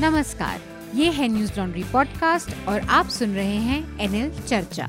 नमस्कार ये है न्यूज़ लॉन्ड्री पॉडकास्ट और आप सुन रहे हैं एनएल चर्चा।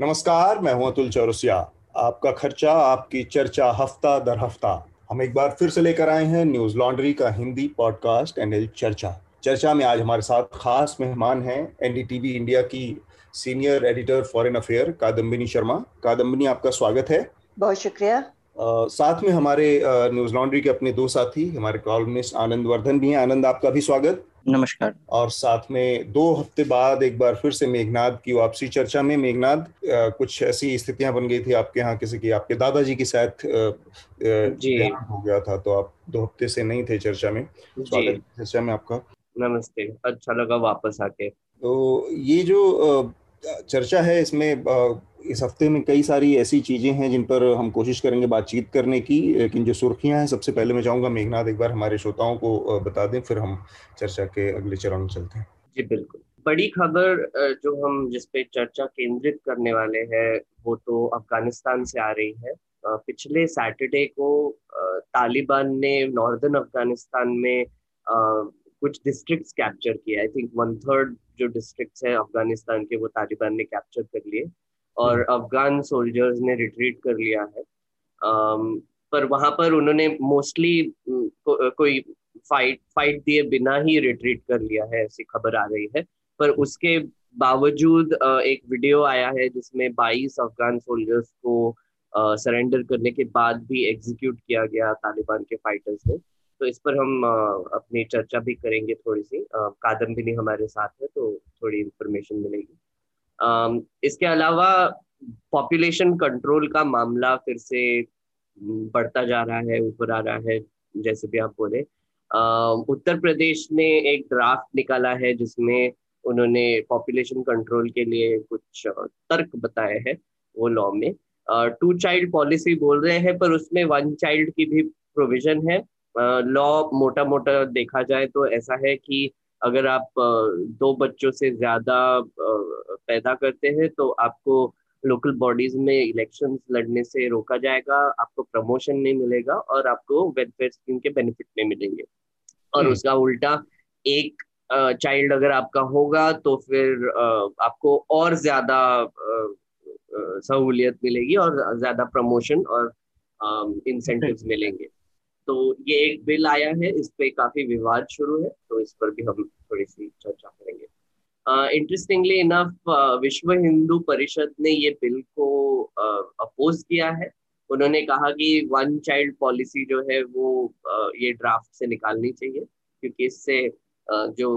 नमस्कार मैं हूँ अतुल चौरसिया। आपका खर्चा आपकी चर्चा हफ़्ता दर हफ़्ता। हम एक बार फिर से लेकर आए हैं न्यूज़ लॉन्ड्री का हिंदी पॉडकास्ट एनएल चर्चा। चर्चा में आज हमारे साथ खास मेहमान हैं एनडीटीवी इंडिया की senior editor foreign affair Kadambini Sharma. Kadambini आपका स्वागत है। बहुत शुक्रिया। साथ में हमारे न्यूज़ लॉन्ड्री के अपने दो साथी हमारे कॉलमिस्ट आनंद वर्धन भी हैं। आनंद आपका भी स्वागत। नमस्कार। और साथ में दो हफ़्ते बाद एक बार फिर से मेघनाथ की वापसी चर्चा में। मेघनाथ कुछ ऐसी स्थितियाँ बन गई थी आपके यहाँ किसी की आपके दादाजी की साथ जी। हो गया था तो आप दो हफ़्ते से नहीं थे चर्चा में। स्वागत चर्चा में आपका। नमस्ते अच्छा लगा वापस आके। तो ये जो चर्चा है इसमें इस हफ़्ते में कई सारी ऐसी चीज़ें हैं जिन पर हम कोशिश करेंगे बातचीत करने की, लेकिन जो सुर्खियाँ हैं, सबसे पहले मैं चाहूँगा मेघनाथ एक बार हमारे श्रोताओं को बता दें, फिर हम चर्चा के अगले चरण चलते हैं। जी, बिल्कुल। बड़ी खबर जो हम जिस पे चर्चा केंद्रित करने वाले हैं, वो तो अफ़गानिस्तान से आ रही है। पिछले सैटरडे को तालिबान ने नॉर्दर्न अफ़गानिस्तान में कुछ डिस्ट्रिक्ट्स कैप्चर किए आई थिंक वन थर्ड जो डिस्ट्रिक्ट्स हैं अफ़गानिस्तान के, वो तालिबान ने कैप्चर कर लिए। और हम्म। अफगान सोल्जर्स ने रिट्रीट कर लिया है। um, पर वहाँ पर उन्होंने मोस्टली को, कोई फाइट फाइट दिए बिना ही रिट्रीट कर लिया है ऐसी खबर आ रही है। पर उसके बावजूद एक वीडियो आया है जिसमें 22 अफगान सोल्जर्स को सरेंडर करने के बाद भी एग्जीक्यूट किया गया तालिबान के फाइटर्स ने। तो इस पर हम अपनी चर्चा भी करेंगे थोड़ी सी। कादम्बिनी हमारे साथ है तो थोड़ी इंफॉर्मेशन मिलेगी। इसके अलावा पॉपुलेशन कंट्रोल का मामला फिर से बढ़ता जा रहा है, ऊपर आ रहा है, जैसे भी आप बोले। उत्तर प्रदेश ने एक ड्राफ्ट निकाला है, जिसमें उन्होंने पॉपुलेशन कंट्रोल के लिए कुछ तर्क बताए हैं, वो लॉ में। टू चाइल्ड पॉलिसी बोल रहे हैं, पर उसमें वन चाइल्ड की भी प्रोविज़न है। लॉ मोटा मोटा देखा जाए तो ऐसा है कि अगर आप दो बच्चों से ज़्यादा पैदा करते हैं तो आपको लोकल बॉडीज में इलेक्शंस लड़ने से रोका जाएगा आपको प्रमोशन नहीं मिलेगा और आपको वेलफेयर स्कीम के बेनिफिट नहीं मिलेंगे। और हम्म। उसका उल्टा एक चाइल्ड अगर आपका होगा तो फिर आपको और ज़्यादा सहूलियत मिलेगी और ज़्यादा प्रमोशन और इंसेंटिव्स मिलेंगे। तो ये एक बिल आया है इस पे काफ़ी विवाद शुरू है तो इस पर भी हम थोड़ी सी चर्चा करेंगे। इंटरेस्टिंगली इनफ विश्व हिंदू परिषद ने ये बिल को अपोज uh, किया है। उन्होंने कहा कि वन चाइल्ड पॉलिसी जो है वो uh, ये ड्राफ्ट से निकालनी चाहिए क्योंकि इससे uh, जो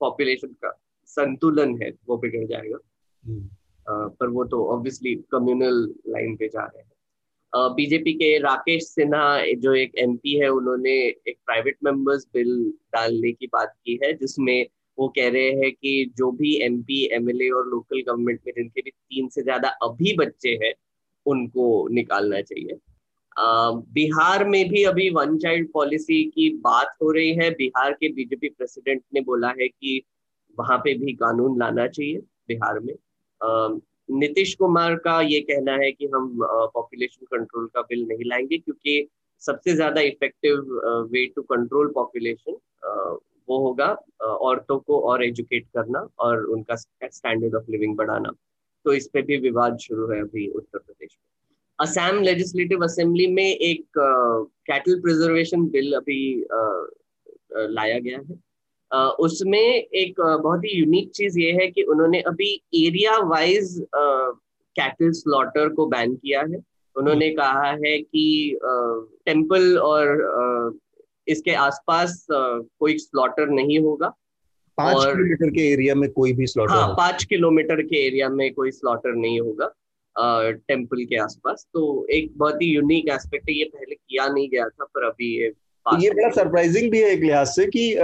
पॉपुलेशन का संतुलन है वो बिगड़ जाएगा। hmm. uh, पर वो तो ऑब्वियसली कम्युनल लाइन पे जा रहे हैं। बीजेपी के राकेश सिन्हा जो एक एमपी है, उन्होंने एक प्राइवेट मेंबर्स बिल डालने की बात की है, जिसमें वो कह रहे हैं कि जो भी एमपी एमएलए और लोकल गवर्नमेंट में, जिनके भी तीन से ज़्यादा अभी बच्चे हैं, उनको निकालना चाहिए। बिहार में भी अभी वन चाइल्ड पॉलिसी की बात हो रही है। बिहार के बीजेपी प्रेसिडेंट ने बोला है कि वहाँ पे भी कानून लाना चाहिए बिहार में। नीतीश कुमार का ये कहना है कि हम पॉपुलेशन कंट्रोल का बिल नहीं लाएँगे क्योंकि सबसे ज़्यादा effective way to control population वो होगा औरतों को और एजुकेट करना और उनका स्टैंडर्ड ऑफ़ लिविंग बढ़ाना। तो इस पे भी विवाद शुरू है अभी उत्तर प्रदेश में। असम लेजिस्लेटिव असेंबली में एक कैटल प्रिजर्वेशन बिल अभी लाया गया है। उसमें एक बहुत ही यूनिक चीज़ ये है कि उन्होंने अभी एरिया वाइज कैटल स्लॉटर को बैन किया है। उन्होंने हम्म। कहा है कि टेंपल और इसके आसपास कोई स्लॉटर नहीं होगा पाँच किलोमीटर के एरिया में कोई भी स्लॉटर हाँ पाँच किलोमीटर के एरिया में कोई स्लॉटर नहीं होगा टेंपल के आसपास। तो एक बहुत ही यूनिक एस्पेक्ट है ये पहले किया नहीं गया था पर अभी ये ये बड़ा सरप्राइजिंग भी है एक लिहाज से कि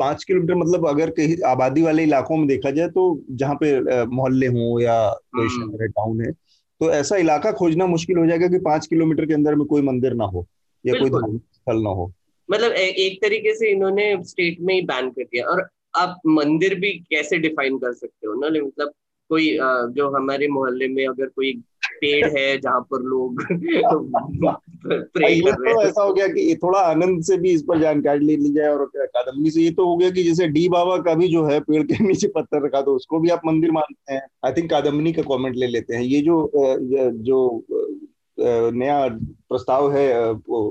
पाँच किलोमीटर मतलब अगर कहीं आबादी वाले इलाकों में देखा जाए तो जहाँ पे मोहल्ले हों या कोई हम्म। शहर है टाउन है तो ऐसा इलाका खोजना मुश्किल हो जाएगा कि पाँच किलोमीटर के अंदर में कोई मंदिर ना हो या कोई धार्मिक स्थल ना हो। मतलब ए, एक तरीके से इन्होंने स्टेट में ही बैन कर दिया। और आप मंदिर भी कैसे डिफाइन कर सकते हो? ना मतलब कोई जो हमारे मोहल्ले में अगर कोई पेड़ है जहाँ पर लोग तो ऐसा हो गया कि थोड़ा आनंद से भी इस पर जानकारी ले ली जाए और कादम्बनी से। ये तो हो गया कि जैसे डी बाबा का भी जो है पेड़ के नीचे पत्थर रखा तो उसको भी आप मंदिर मानते हैं। आई थिंक कादम्बनी का कमेंट ले लेते हैं। ये जो जो नया प्रस्ताव है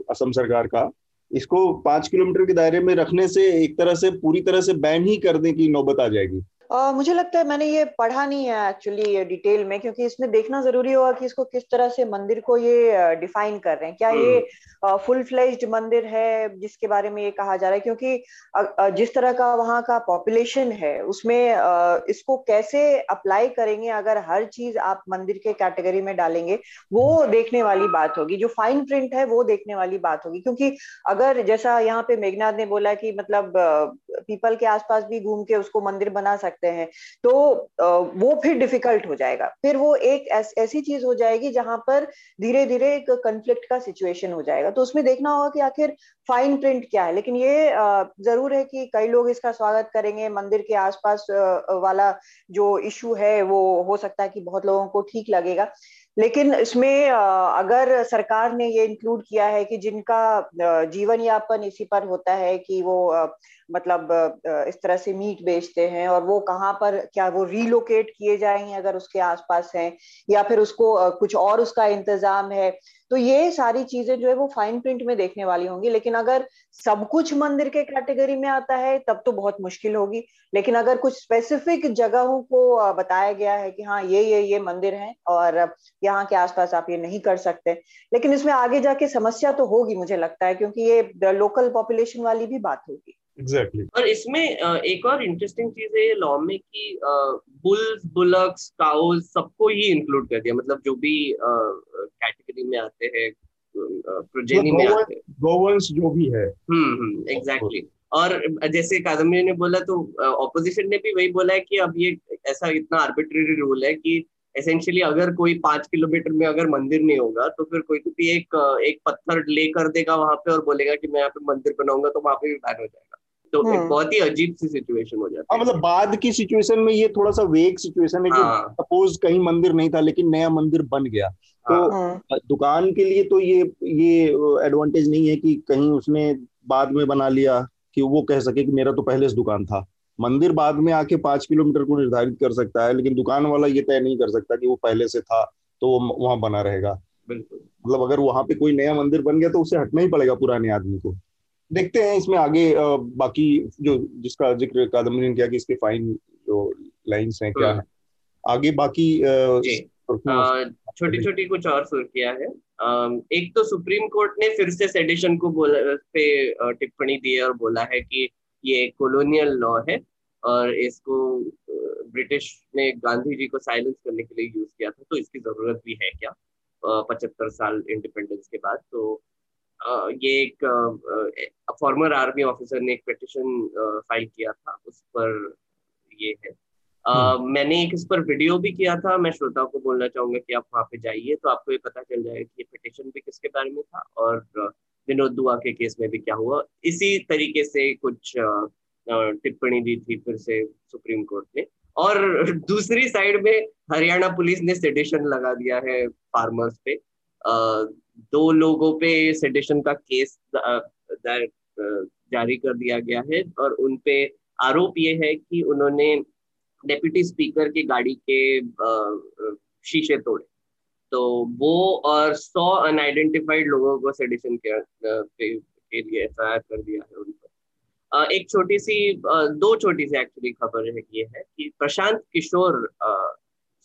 असम सरकार का इसको पाँच किलोमीटर के दायरे में रखने से एक तरह से पूरी तरह से बैन ही करने की नौबत आ जाएगी। Uh, मुझे लगता है मैंने ये पढ़ा नहीं है एक्चुअली डिटेल में क्योंकि इसमें देखना ज़रूरी होगा कि इसको किस तरह से मंदिर को ये डिफाइन कर रहे हैं। क्या ये फुल फ्लेज्ड मंदिर है जिसके बारे में ये कहा जा रहा है? क्योंकि जिस तरह का वहाँ का पॉपुलेशन है उसमें इसको कैसे अप्लाई करेंगे? अगर हर चीज़ आप मंदिर के कैटेगरी में डालेंगे वो देखने वाली बात होगी। जो फाइन प्रिंट है वो देखने वाली बात होगी। क्योंकि अगर जैसा यहाँ पे मेघनाथ ने बोला कि मतलब पीपल के आसपास भी घूम के उसको मंदिर बना सकते सकते हैं तो वो फिर डिफ़िकल्ट हो जाएगा। फिर वो एक ऐस, ऐसी चीज़ हो जाएगी जहाँ पर धीरे धीरे एक कंफ्लिक्ट का सिचुएशन हो जाएगा। तो उसमें देखना होगा कि आखिर फाइन प्रिंट क्या है। लेकिन ये ज़रूर है कि कई लोग इसका स्वागत करेंगे। मंदिर के आसपास वाला जो इशू है वो हो सकता है कि बहुत लोगों को ठीक लगेगा। लेकिन इसमें अगर सरकार ने ये इंक्लूड किया है कि जिनका जीवन यापन इसी पर होता है कि वो मतलब इस तरह से मीट बेचते हैं और वो कहाँ पर, क्या वो रीलोकेट किए जाएँगे अगर उसके आसपास हैं या फिर उसको कुछ और उसका इंतज़ाम है तो ये सारी चीज़ें जो है वो फाइन प्रिंट में देखने वाली होंगी। लेकिन अगर सब कुछ मंदिर के कैटेगरी में आता है, तब तो बहुत मुश्किल होगी। लेकिन अगर कुछ स्पेसिफिक जगहों को बताया गया है कि हाँ ये ये ये मंदिर है और यहाँ के आसपास आप ये नहीं कर सकते। लेकिन इसमें आगे जाके समस्या तो होगी, मुझे लगता है, क्योंकि ये लोकल पॉपुलेशन वाली भी बात होगी। Exactly exactly. और इसमें एक और इंटरेस्टिंग चीज़ है लॉ में कि बुल्स बुलक्स काउस सबको ही इंक्लूड कर दिया। मतलब जो भी कैटेगरी में आते हैं प्रोजेनी में आते हैं। गोवंश जो भी है। हम्म हम्म एग्जैक्टली और जैसे कादम्बरी ने बोला तो ऑपोजिशन ने भी वही बोला है कि अब ये ऐसा इतना आर्बिट्रेरी रूल है कि एसेंशियली अगर कोई पाँच किलोमीटर में अगर मंदिर नहीं होगा तो फिर कोई तो भी एक एक पत्थर ले कर देगा वहाँ पे और बोलेगा कि मैं यहाँ पे मंदिर बनाऊँगा तो वहाँ पे भी बैन हो जाएगा। तो एक हाँ। बहुत ही अजीब सी सिचुएशन हो जाती है मतलब बाद की सिचुएशन में ये थोड़ा सा वेग सिचुएशन है कि सपोज़ हाँ। कहीं मंदिर नहीं था लेकिन नया मंदिर बन गया तो हाँ। दुकान के लिए तो ये ये एडवांटेज नहीं है कि कहीं उसने बाद में बना लिया कि वो कह सके कि मेरा तो पहले से दुकान था मंदिर बाद में आके पाँच किलोमीटर को निर्धारित कर सकता है लेकिन दुकान वाला ये तय नहीं कर सकता कि वो पहले से था तो वो वहाँ बना रहेगा बिल्कुल मतलब अगर वहाँ पे कोई नया मंदिर बन गया तो उसे हटना ही पड़ेगा पुराने आदमी को देखते हैं इसमें आगे बाकी जो जिसका ज़िक्र कादम्बरी ने किया कि इसके फाइन जो लाइंस हैं क्या है। आगे बाकी छोटी छोटी कुछ और सुर्खियाँ है। एक तो सुप्रीम कोर्ट ने फिर से सेडिशन को बोला पे टिप्पणी दी है और बोला है कि ये कॉलोनियल लॉ है और इसको ब्रिटिश ने गांधी जी को साइलेंस करने के लिए यूज़ किया था तो इसकी ज़रूरत भी है क्या? पचहत्तर साल इंडिपेंडेंस के बाद तो ये एक फॉर्मर आर्मी ऑफिसर ने एक पिटिशन फ़ाइल किया था उस पर ये है। Uh, मैंने एक इस पर वीडियो भी किया था मैं श्रोताओं को बोलना चाहूँगा कि आप वहाँ पे जाइए तो आपको ये पता चल जाएगा कि ये पिटिशन भी किसके बारे में था और विनोद दुआ के केस में भी क्या हुआ। इसी तरीके से कुछ टिप्पणी दी थी फिर से सुप्रीम कोर्ट ने। और दूसरी साइड में हरियाणा पुलिस ने सेडिशन लगा दिया है फार्मर्स पे। दो लोगों पे सेडिशन का केस जारी कर दिया गया है और उनपे आरोप ये है कि उन्होंने डेप्यूटी स्पीकर की गाड़ी के शीशे तोड़े। तो वो और सौ अनआइडेंटिफाइड लोगों को सेडिशन के, के लिए एफ़ कर दिया है उन पर। एक छोटी सी दो छोटी सी एक्चुअली खबर है ये है कि प्रशांत किशोर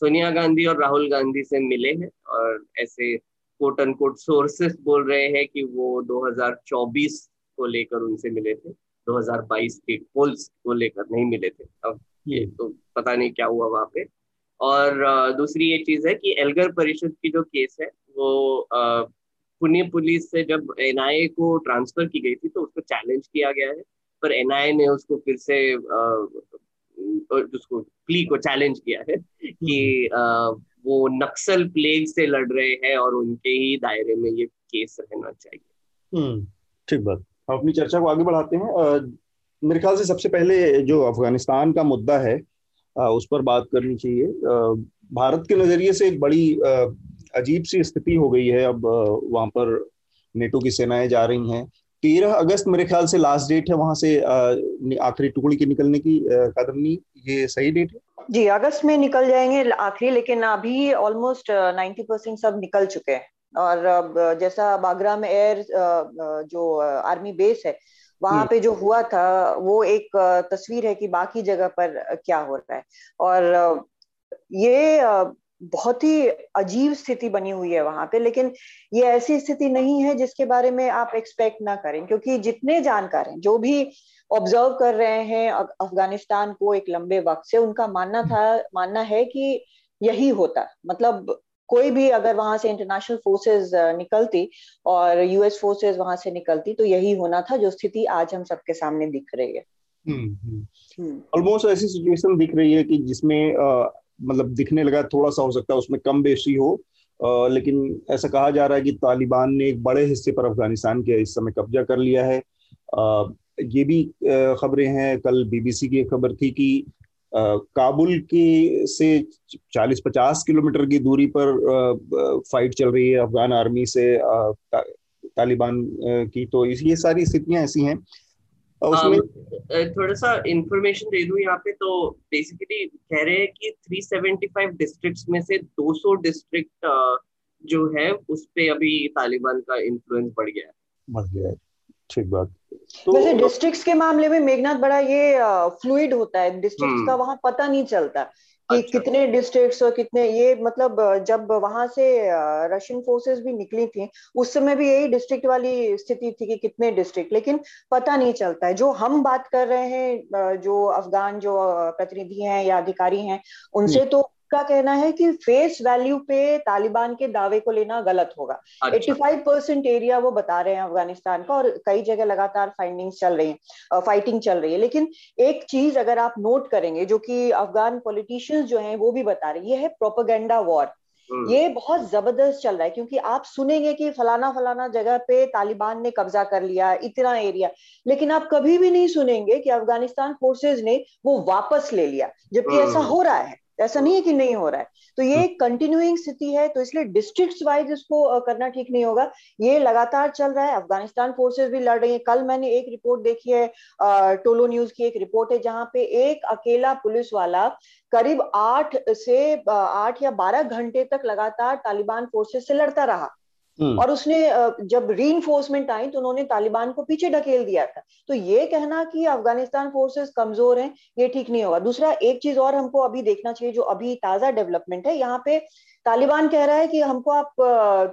सोनिया गांधी और राहुल गांधी से मिले हैं और ऐसे कोट अनकोट सोर्सेस बोल रहे हैं कि वो 2024 को लेकर उनसे मिले थे 2022 के पोल्स को लेकर नहीं मिले थे। अब ये तो पता नहीं क्या हुआ वहाँ पे। और दूसरी ये चीज़ है कि एलगर परिषद की जो केस है वो पुणे पुलिस से जब एनआईए को ट्रांसफ़र की गई थी तो उसको चैलेंज किया गया है। पर एनआईए ने उसको फिर से उसको प्ली को चैलेंज किया है कि वो नक्सल प्लेग से लड़ रहे हैं और उनके ही दायरे में ये केस रहना चाहिए। हम्म, ठीक बात। हम अपनी चर्चा को आगे बढ़ाते हैं। मेरे ख्याल से सबसे पहले जो अफ़गानिस्तान का मुद्दा है उस पर बात करनी चाहिए। भारत के नज़रिए से एक बड़ी अजीब सी स्थिति हो गई है। अब वहाँ पर नेटो की सेनाएँ जा रही हैं। तेरह अगस्त मेरे ख्याल से लास्ट डेट है वहाँ से आखिरी टुकड़ी के निकलने की कदमनी ये सही डेट है? जी अगस्त में निकल जाएँगे आखिरी लेकिन अभी ऑलमोस्ट नाइन्टी परसेंट सब निकल चुके हैं और अब जैसा बागरा में एयर जो आर्मी बेस है वहाँ हम्म। पे जो हुआ था वो एक तस्वीर है कि बाकी जगह पर क्या हो रहा है और ये बहुत ही अजीब स्थिति बनी हुई है वहाँ पे लेकिन ये ऐसी स्थिति नहीं है जिसके बारे में आप एक्सपेक्ट ना करें क्योंकि जितने जानकार हैं जो भी ऑब्ज़र्व कर रहे हैं अफ़गानिस्तान को एक लंबे वक्त से उनका मानना था मानना है कि यही होता मतलब कोई भी अगर वहाँ से इंटरनेशनल फोर्सेस निकलती और यूएस फोर्सेस वहाँ से निकलती तो यही होना था जो स्थिति आज हम सबके सामने दिख रही है ऑलमोस्ट हम्म, हम्म। हम्म। ऐसी सिचुएशन दिख रही है कि जिसमें मतलब दिखने लगा थोड़ा सा हो सकता है उसमें कम बेशी हो आ, लेकिन ऐसा कहा जा रहा है कि तालिबान ने एक बड़े हिस्से पर अफ़गानिस्तान के इस समय कब्जा कर लिया है आ, ये भी खबरें हैं। कल बीबीसी की खबर थी कि काबुल के से 40-50 किलोमीटर की दूरी पर फाइट चल रही है अफगान आर्मी से ता, तालिबान की। तो ये सारी स्थितियाँ ऐसी हैं। उसमें थोड़ा सा इंफॉर्मेशन दे दूँ यहाँ पे तो बेसिकली कह रहे हैं कि 375 डिस्ट्रिक्ट्स में से 200 डिस्ट्रिक्ट जो है उस पे अभी तालिबान का इन्फ्लुएंस बढ़ गया है। बढ़ गया है। ठीक बात तो वैसे डिस्ट्रिक्ट्स के मामले में मेघनाथ बड़ा ये फ्लूइड होता है डिस्ट्रिक्ट्स हम्म। का वहाँ पता नहीं चलता कि अच्छा। कितने डिस्ट्रिक्ट्स और कितने ये मतलब जब वहाँ से रशियन फोर्सेस भी निकली थी उस समय भी यही डिस्ट्रिक्ट वाली स्थिति थी कि कितने डिस्ट्रिक्ट लेकिन पता नहीं चलता है जो हम बात कर रहे हैं जो अफगान जो प्रतिनिधि हैं या अधिकारी हैं उनसे हम्म। तो का कहना है कि फेस वैल्यू पे तालिबान के दावे को लेना गलत होगा। एट्टी फाइव परसेंट एरिया वो बता रहे हैं अफ़गानिस्तान का और कई जगह लगातार फाइंडिंग चल रही है फाइटिंग चल रही है। लेकिन एक चीज़ अगर आप नोट करेंगे जो कि अफगान पॉलिटिशियंस जो हैं वो भी बता रहे हैं ये है प्रोपोगेंडा वॉर हम्म। ये बहुत ज़बरदस्त चल रहा है क्योंकि आप सुनेंगे कि फलाना फलाना जगह पे तालिबान ने कब्जा कर लिया इतना एरिया लेकिन आप कभी भी नहीं सुनेंगे कि अफ़गानिस्तान फोर्सेज ने वो वापस ले लिया जबकि ऐसा हम्म। हो रहा है। ऐसा नहीं है कि नहीं हो रहा है। तो ये एक कंटिन्यूइंग स्थिति है तो इसलिए डिस्ट्रिक्ट वाइज इसको करना ठीक नहीं होगा। ये लगातार चल रहा है अफ़गानिस्तान फोर्सेस भी लड़ रही है। कल मैंने एक रिपोर्ट देखी है टोलो न्यूज़ की एक रिपोर्ट है जहाँ पे एक अकेला पुलिस वाला करीब आठ से आठ या बारह घंटे तक लगातार तालिबान फोर्सेस से लड़ता रहा। हम्म। और उसने जब री आई तो उन्होंने तालिबान को पीछे ढकेल दिया था। तो ये कहना कि अफ़गानिस्तान फोर्सेस कमज़ोर हैं, ये ठीक नहीं होगा। दूसरा, एक चीज़ और हमको अभी देखना चाहिए, जो अभी ताज़ा डेवलपमेंट है, यहाँ पे तालिबान कह रहा है कि हमको आप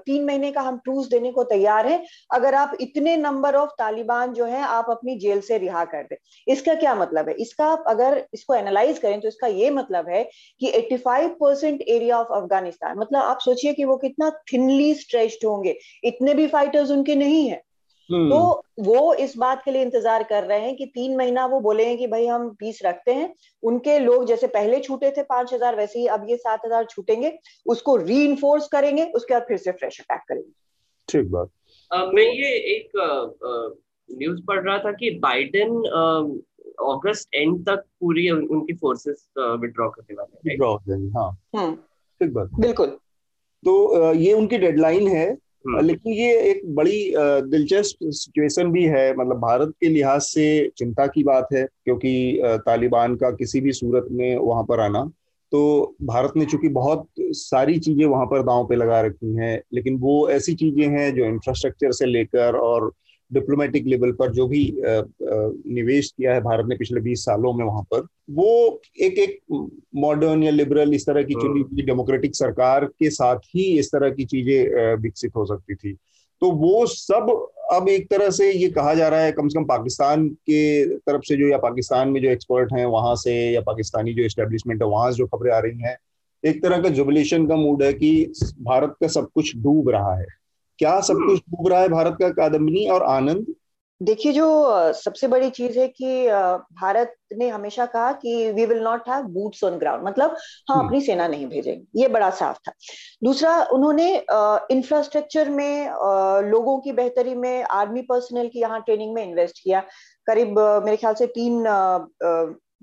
तीन महीने का हम ट्रूस देने को तैयार हैं। अगर आप इतने नंबर ऑफ़ तालिबान जो है, आप अपनी जेल से रिहा कर दे। इसका क्या मतलब है? इसका आप अगर इसको एनालाइज करें तो इसका ये मतलब है कि 85 परसेंट एरिया ऑफ़ अफ़गानिस्तान मतलब आप सोचिए कि वो कितना थिनली स्ट्रेच्ड होंगे। इतने भी फाइटर्स उनके नहीं है। तो वो इस बात के लिए इंतज़ार कर रहे हैं कि तीन महीना वो बोले हैं कि भाई हम पीस रखते हैं। उनके लोग जैसे पहले छूटे थे पाँच हज़ार वैसे ही अब ये सात हज़ार छूटेंगे। उसको री करेंगे उसके बाद फिर से फ्रेश अटैक करेंगे। ठीक बात। मैं ये एक न्यूज़ पढ़ रहा था कि बाइडेन अगस्त एंड तक पूरी उनकी फोर्सेस विड्रॉ करने वाले हैं विड्रॉ हो जाएँगे हाँ। हम्म। ठीक बात। बिल्कुल। तो ये उनकी डेडलाइन है हम्म। लेकिन ये एक बड़ी दिलचस्प सिचुएशन भी है। मतलब भारत के लिहाज से चिंता की बात है, क्योंकि तालिबान का किसी भी सूरत में वहाँ पर आना तो भारत ने चूँकि बहुत सारी चीज़ें वहाँ पर दांव पे लगा रखी हैं, लेकिन वो ऐसी चीज़ें हैं जो इंफ्रास्ट्रक्चर से लेकर और डिप्लोमेटिक लेवल पर जो भी निवेश किया है भारत ने पिछले 20 सालों में वहाँ पर वो एक एक मॉडर्न या लिबरल इस तरह की चुनी हाँ। हुई डेमोक्रेटिक सरकार के साथ ही इस तरह की चीज़ें विकसित हो सकती थी तो वो सब अब एक तरह से ये कहा जा रहा है कम से कम पाकिस्तान के तरफ़ से जो या पाकिस्तान में जो एक्सपर्ट हैं वहाँ से या पाकिस्तानी जो एस्टेब्लिशमेंट है वहाँ से जो खबरें आ रही हैं एक तरह का जुबलेशन का मूड है कि भारत का सब कुछ डूब रहा है क्या सब कुछ डूब रहा है भारत का कादम्बनी और आनंद? देखिए जो सबसे बड़ी चीज़ है कि भारत ने हमेशा कहा कि we will not have boots on ground मतलब हम हम्म। अपनी सेना नहीं भेजेंगे। ये बड़ा साफ़ था। दूसरा उन्होंने इंफ्रास्ट्रक्चर में लोगों की बेहतरी में आर्मी पर्सनल की यहाँ ट्रेनिंग में इन्वेस्ट किया। करीब मेरे ख्याल से तीन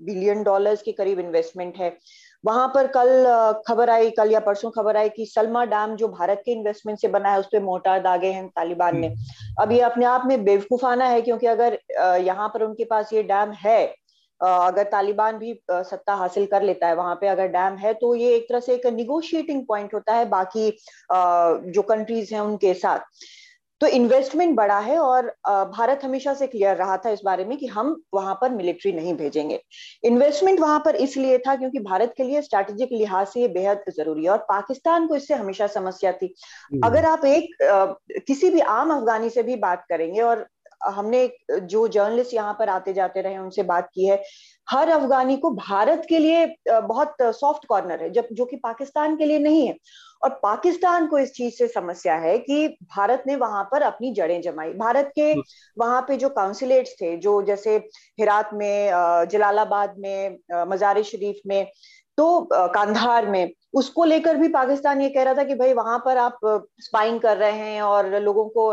बिलियन डॉलर्स के करीब इन्वेस्टमेंट है। वहाँ पर कल खबर आई कल या परसों खबर आई कि सलमा डैम जो भारत के इन्वेस्टमेंट से बना है उस पर मोटार दागे हैं तालिबान ने हम्म। अब ये अपने आप में बेवकूफाना है क्योंकि अगर यहाँ पर उनके पास ये डैम है अगर तालिबान भी सत्ता हासिल कर लेता है वहाँ पे अगर डैम है तो ये एक तरह से एक निगोशिएटिंग पॉइंट होता है बाकी जो कंट्रीज़ हैं उनके साथ तो इन्वेस्टमेंट बढ़ा है और भारत हमेशा से क्लियर रहा था इस बारे में कि हम वहाँ पर मिलिट्री नहीं भेजेंगे इन्वेस्टमेंट वहाँ पर इसलिए था क्योंकि भारत के लिए स्ट्रैटेजिक लिहाज से ये बेहद ज़रूरी है और पाकिस्तान को इससे हमेशा समस्या थी हम्म। अगर आप एक किसी भी आम अफगानी से भी बात करेंगे और हमने जो जर्नलिस्ट यहाँ पर आते जाते रहे उनसे बात की है हर अफगानी को भारत के लिए बहुत सॉफ्ट कॉर्नर है जब जो कि पाकिस्तान के लिए नहीं है और पाकिस्तान को इस चीज़ से समस्या है कि भारत ने वहाँ पर अपनी जड़ें जमाई भारत के हम्म। वहाँ पे जो काउंसिलेट्स थे जो जैसे हिरात में जलालाबाद में मजार शरीफ में तो कांधार में उसको लेकर भी पाकिस्तान ये कह रहा था कि भाई वहाँ पर आप स्पाइंग कर रहे हैं और लोगों को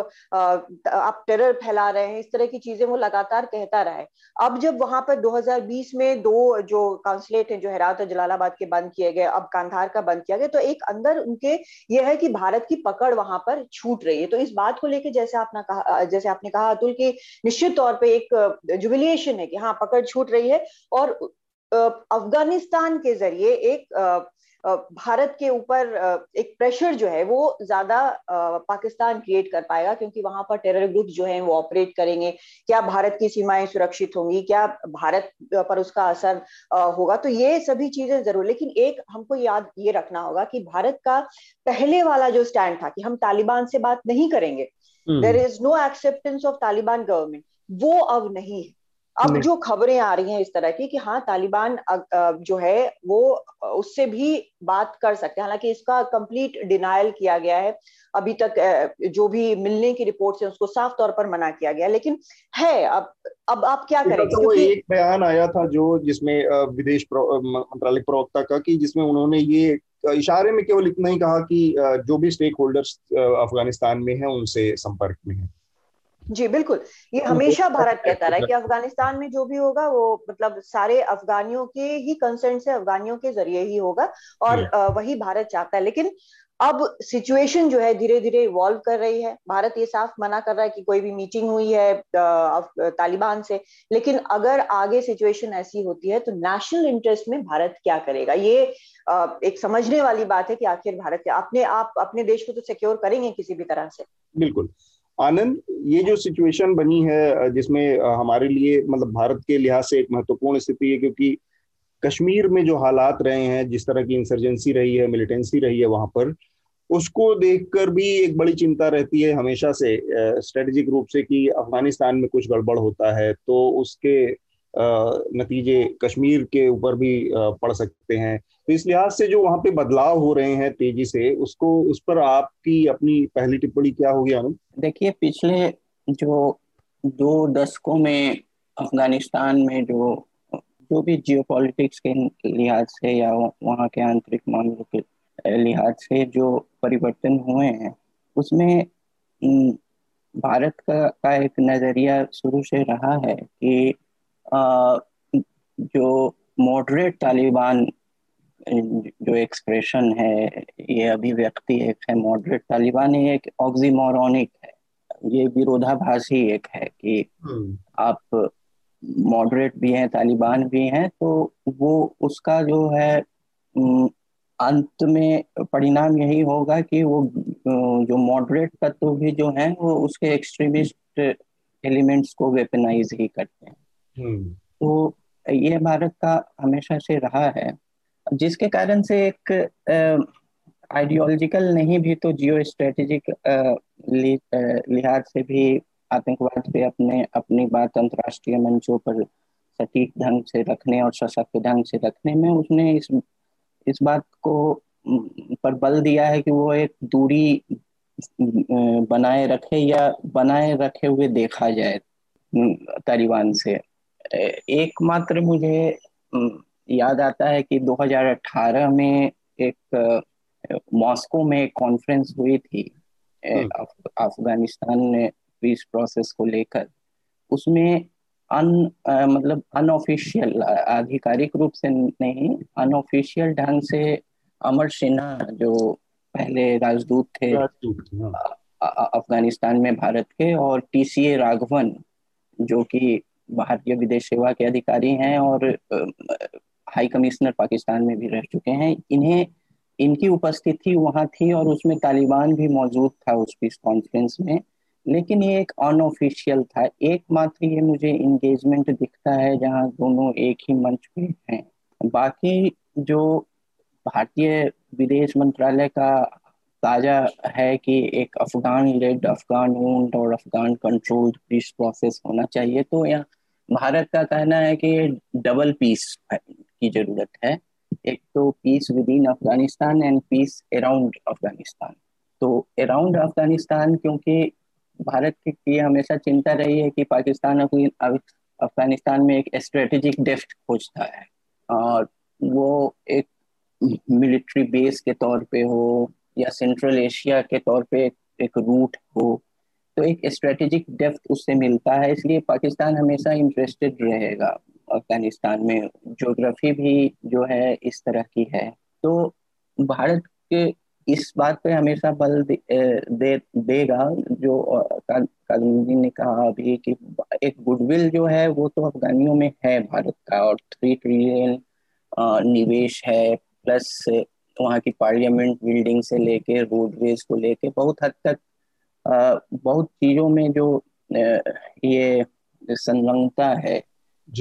आप टेरर फैला रहे हैं, इस तरह की चीज़ें वो लगातार कहता रहा है। अब जब वहाँ पर 2020 में दो जो काउंसलेट हैं, जो हैरात और जलालाबाद के बंद किए गए, अब कांधार का बंद किया गया तो एक अंदर उनके ये है कि भारत की पकड़ वहाँ पर छूट रही है। तो इस बात को लेकर जैसे आपने कहा जैसे आपने कहा अतुल की निश्चित तौर पर एक जुबिलिएशन है कि हाँ पकड़ छूट रही है और अफ़गानिस्तान के ज़रिए एक भारत के ऊपर एक प्रेशर जो है वो ज़्यादा पाकिस्तान क्रिएट कर पाएगा क्योंकि वहाँ पर टेरर ग्रुप जो है वो ऑपरेट करेंगे। क्या भारत की सीमाएँ सुरक्षित होंगी? क्या भारत पर उसका असर होगा? तो ये सभी चीज़ें ज़रूर लेकिन एक हमको याद ये रखना होगा कि भारत का पहले वाला जो स्टैंड था कि हम तालिबान से बात नहीं करेंगे there is no acceptance of Taliban government वो अब नहीं है। अब जो खबरें आ रही हैं इस तरह की कि हाँ तालिबान जो है वो उससे भी बात कर सकते हैं। हालाँकि इसका कंप्लीट डिनायल किया गया है। अभी तक जो भी मिलने की रिपोर्ट है उसको साफ़ तौर पर मना किया गया। लेकिन है अब अब आप क्या करेंगे? तो क्योंकि एक बयान आया था जो जिसमें विदेश मंत्रालय प्रवक्ता का कि जिसमें उन्होंने ये इशारे में केवल इतना ही कहा कि जो भी स्टेक होल्डर्स अफ़गानिस्तान में हैं उनसे संपर्क में हैं। जी बिल्कुल। ये हमेशा भारत कहता रहा है कि अफ़गानिस्तान में जो भी होगा वो मतलब सारे अफगानियों के ही कंसर्न से अफगानियों के ज़रिए ही होगा और वही भारत चाहता है। लेकिन अब सिचुएशन जो है धीरे धीरे इवॉल्व कर रही है। भारत ये साफ़ मना कर रहा है कि कोई भी मीटिंग हुई है तालिबान से। लेकिन अगर आगे सिचुएशन ऐसी होती है तो नेशनल इंटरेस्ट में भारत क्या करेगा? ये एक समझने वाली बात है कि आखिर भारत अपने आप अपने देश को तो सिक्योर करेंगे किसी भी तरह से। बिल्कुल। आनंद, ये जो सिचुएशन बनी है जिसमें हमारे लिए मतलब भारत के लिहाज से एक महत्वपूर्ण स्थिति है, क्योंकि कश्मीर में जो हालात रहे हैं, जिस तरह की इंसर्जेंसी रही है मिलिटेंसी रही है वहाँ पर, उसको देखकर भी एक बड़ी चिंता रहती है हमेशा से स्ट्रेटेजिक रूप से कि अफ़गानिस्तान में कुछ गड़बड़ होता है तो उसके नतीजे कश्मीर के ऊपर भी पड़ सकते हैं। तो इस लिहाज से जो वहाँ पे बदलाव हो रहे हैं तेज़ी से उसको उस पर आपकी अपनी पहली टिप्पणी क्या होगी आनंद? देखिए पिछले जो दो दशकों में अफ़गानिस्तान में जो जो भी जियोपॉलिटिक्स के लिहाज से या वहाँ के आंतरिक मामलों के लिहाज से जो परिवर्तन हुए हैं उसमें भारत का, का एक नज़रिया शुरू से रहा है कि आ, जो मॉडरेट तालिबान जो एक्सप्रेशन है ये अभिव्यक्ति एक है मॉडरेट तालिबान एक ऑक्सीमोरॉनिक है ये विरोधाभासी एक है कि हम्म। आप मॉडरेट भी हैं तालिबान भी हैं तो वो उसका जो है अंत में परिणाम यही होगा कि वो जो मॉडरेट तत्व भी जो हैं वो उसके एक्सट्रीमिस्ट एलिमेंट्स को वेपनाइज ही करते हैं हम्म। तो ये भारत का हमेशा से रहा है जिसके कारण से एक आइडियोलॉजिकल नहीं भी तो जियो स्ट्रेटेजिक लिहाज से भी आतंकवाद पे अपने, अपनी बात अंतर्राष्ट्रीय मंचों पर सटीक ढंग से रखने और सशक्त ढंग से रखने में उसने इस इस बात को पर बल दिया है कि वो एक दूरी बनाए रखे या बनाए रखे हुए देखा जाए तालिबान से। एकमात्र मुझे याद आता है कि 2018 में एक मॉस्को में एक कॉन्फ्रेंस हुई थी हम्म। अफ़गानिस्तान में पीस प्रोसेस को लेकर उसमें अन मतलब अनऑफिशियल आधिकारिक रूप से नहीं अनऑफिशियल ढंग से अमर सिन्हा जो पहले राजदूत थे हाँ। अफ़गानिस्तान में भारत के और टीसीए राघवन जो कि भारतीय विदेश सेवा के अधिकारी हैं और हाई कमिश्नर पाकिस्तान में भी रह चुके हैं। इन्हें, इनकी उपस्थिति वहाँ थी और उसमें तालिबान भी मौजूद था उस पीस कॉन्फ्रेंस में। लेकिन ये एक अनऑफिशियल था। एकमात्र ये मुझे इंगेजमेंट दिखता है जहाँ दोनों एक ही मंच पे हैं। बाकी जो भारतीय विदेश मंत्रालय का ताज़ा है कि एक अफगान लेड अफगान ओन्ड और अफगान कंट्रोल्ड पीस प्रोसेस होना चाहिए तो यहाँ भारत का कहना है कि डबल पीस की ज़रूरत है। एक तो peace within Afghanistan and peace around Afghanistan तो अराउंड अफ़गानिस्तान क्योंकि भारत की हमेशा चिंता रही है कि पाकिस्तान अफ़गानिस्तान में एक स्ट्रेटेजिक डेफ्ट खोजता है। और वो एक मिलिट्री बेस के तौर पे हो या सेंट्रल एशिया के तौर पे एक, रूट हो। तो एक स्ट्रेटेजिक डेप्थ उससे मिलता है इसलिए पाकिस्तान हमेशा इंटरेस्टेड रहेगा अफ़गानिस्तान में। ज्योग्राफी भी जो है इस तरह की है। तो भारत के इस बात पे हमेशा बल दे, दे देगा जो कादमी ने कहा अभी कि एक गुडविल जो है वो तो अफगानियों में है भारत का और थ्री ट्रिलियन निवेश है प्लस वहाँ की पार्लियामेंट बिल्डिंग से लेके रोडवेज़ को लेके बहुत हद तक बहुत चीज़ों में जो ये संलग्नता है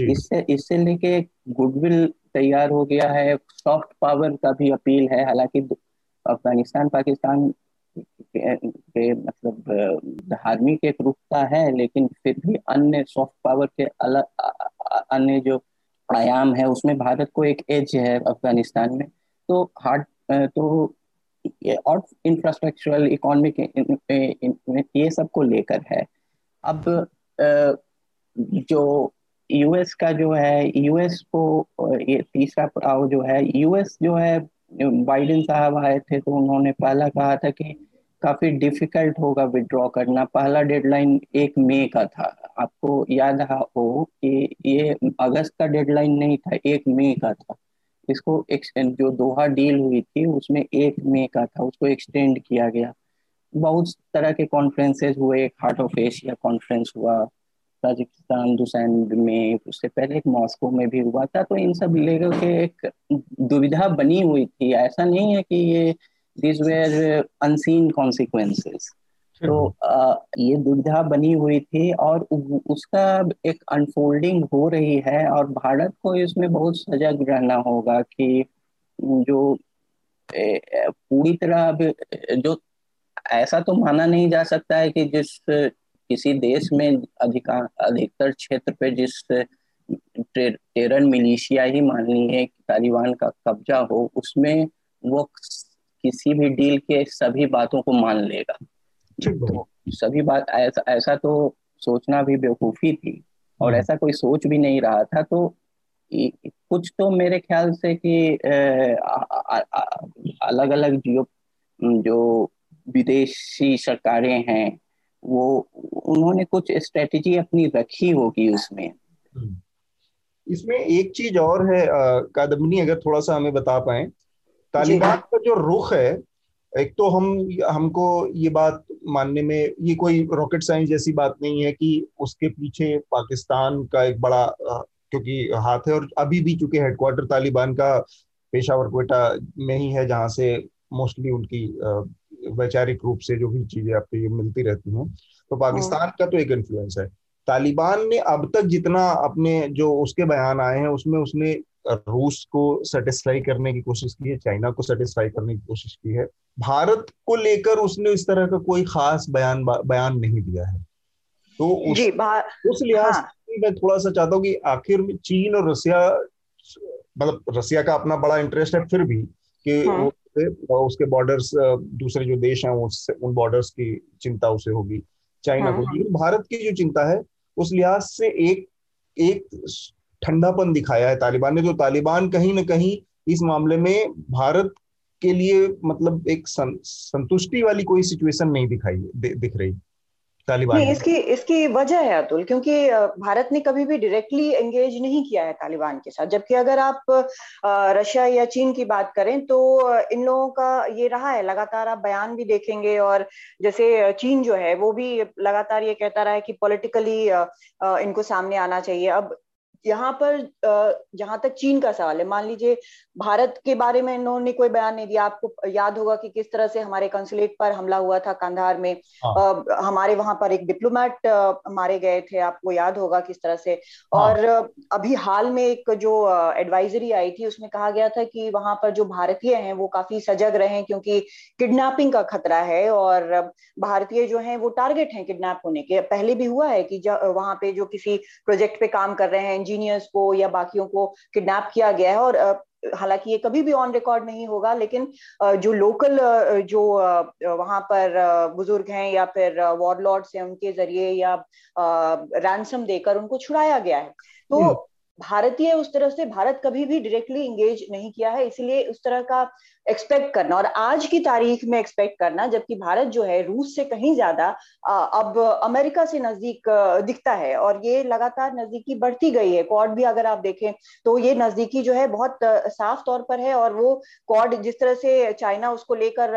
इससे इससे लेके गुडविल तैयार हो गया है सॉफ्ट पावर का भी अपील है। हालाँकि अफ़गानिस्तान पाकिस्तान के मतलब धार्मिक एक रूपता है लेकिन फिर भी अन्य सॉफ्ट पावर के अलग अन्य जो आयाम है उसमें भारत को एक एज है अफ़गानिस्तान में। तो हार्ड तो और इंफ्रास्ट्रक्चरल इकोनॉमिक ये सबको लेकर है। अब जो यूएस का जो है यूएस को ये तीसरा पड़ाव जो है यूएस जो है बाइडेन साहब आए थे तो उन्होंने पहला कहा था कि काफ़ी डिफ़िकल्ट होगा विड्रॉ करना। पहला डेडलाइन एक मई का था। आपको याद हो कि ये अगस्त का डेडलाइन नहीं था, एक मई का था। इसको जो दोहा डील हुई थी, उसमें एक मे का था, उसको एक्सटेंड किया गया। बहुत तरह के कॉन्फ्रेंसेज हुए, एक हार्ट ऑफ़ एशिया कॉन्फ्रेंस हुआ ताजिकिस्तान दुसैन में, उससे पहले एक मॉस्को में भी हुआ था तो इन सब लेकर के एक दुविधा बनी हुई थी। ऐसा नहीं है कि ये दिस वेयर अनसीन कॉन्सिक्वेंसेस तो आ, ये दुविधा बनी हुई थी और उसका एक अनफोल्डिंग हो रही है और भारत को इसमें बहुत सजग रहना होगा कि जो पूरी तरह अब जो ऐसा तो माना नहीं जा सकता है कि जिस किसी देश में अधिकार अधिकतर क्षेत्र पे जिस टेरर मिलिशिया ही मान ली है तालिबान का कब्जा हो उसमें वो किसी भी डील के सभी बातों को मान लेगा। तो सभी बात ऐसा ऐसा तो सोचना भी बेवकूफ़ी थी और हम्म। ऐसा कोई सोच भी नहीं रहा था तो कुछ तो मेरे ख्याल से कि अलग अलग जो जो विदेशी सरकारें हैं वो उन्होंने कुछ स्ट्रेटेजी अपनी रखी होगी उसमें हम्म। इसमें एक चीज़ और है कादमनी अगर थोड़ा सा हमें बता पाए तालिबान का जो रुख है एक तो हम हमको ये बात मानने में ये कोई रॉकेट साइंस जैसी बात नहीं है कि उसके पीछे पाकिस्तान का एक बड़ा क्योंकि हाथ है और अभी भी चूँकि हेडक्वार्टर तालिबान का पेशावर कोयटा में ही है जहाँ से मोस्टली उनकी वैचारिक रूप से जो भी चीज़ें आपको ये मिलती रहती हैं तो पाकिस्तान का तो एक इन्फ्लुएंस है। तालिबान ने अब तक जितना अपने जो उसके बयान आए हैं उसमें उसने रूस को सेटिस्फाई करने की कोशिश की है चाइना को सेटिस्फाई करने की कोशिश की है भारत को लेकर उसने इस तरह का कोई खास बयान बयान नहीं दिया है तो उस, जी, उस लिहाज हाँ। मैं थोड़ा सा चाहता हूँ कि आखिर में चीन और रसिया मतलब रसिया का अपना बड़ा इंटरेस्ट है फिर भी कि हाँ। उसके बॉर्डर्स दूसरे जो देश हैं उससे उन बॉर्डर्स की चिंता उसे होगी चाइना हाँ। को लेकिन भारत की जो चिंता है उस लिहाज से एक एक ठंडापन दिखाया है तालिबान ने तो तालिबान कहीं ना कहीं इस मामले में भारत के लिए मतलब एक सं, संतुष्टि वाली कोई सिचुएशन नहीं दिखाई दि, दिख रही तालिबान नहीं इसकी इसकी वजह है अतुल क्योंकि भारत ने कभी भी डायरेक्टली एंगेज नहीं किया है तालिबान के साथ। जबकि अगर आप रशिया या चीन की बात करें तो इन लोगों का ये रहा है लगातार आप बयान भी देखेंगे और जैसे चीन जो है वो भी लगातार ये कहता रहा है कि पॉलिटिकली इनको सामने आना चाहिए। अब यहाँ पर जहाँ तक चीन का सवाल है। मान लीजिए भारत के बारे में इन्होंने कोई बयान नहीं दिया। आपको याद होगा कि किस तरह से हमारे कंसुलेट पर हमला हुआ था कंधार में। हाँ। हमारे वहाँ पर एक डिप्लोमेट मारे गए थे। आपको याद होगा किस तरह से। हाँ। और अभी हाल में एक जो एडवाइजरी आई थी उसमें कहा गया था कि वहाँ पर जो भारतीय हैं वो काफ़ी सजग रहे क्योंकि किडनैपिंग का खतरा है। और भारतीय जो है वो टारगेट है किडनैप होने के। पहले भी हुआ है कि वहाँ पे जो किसी प्रोजेक्ट पे काम कर रहे हैं इंजीनियर्स को या बाकियों को किडनैप किया गया है और हालाँकि ये कभी भी ऑन रिकॉर्ड नहीं होगा, लेकिन जो लोकल जो वहाँ पर बुज़ुर्ग हैं या फिर वॉरलॉर्ड्स हैं उनके ज़रिए या रैंसम देकर उनको छुड़ाया गया है तो हम्म। भारतीय उस तरह से भारत कभी भी डायरेक्टली इंगेज नहीं किया है, इसलिए उस तरह का एक्सपेक्ट करना और आज की तारीख में एक्सपेक्ट करना, जबकि भारत जो है रूस से कहीं ज़्यादा अब अमेरिका से नज़दीक दिखता है और ये लगातार नजदीकी बढ़ती गई है। कॉड भी अगर आप देखें तो ये नजदीकी जो है बहुत साफ़ तौर पर है और वो कॉड जिस तरह से चाइना उसको लेकर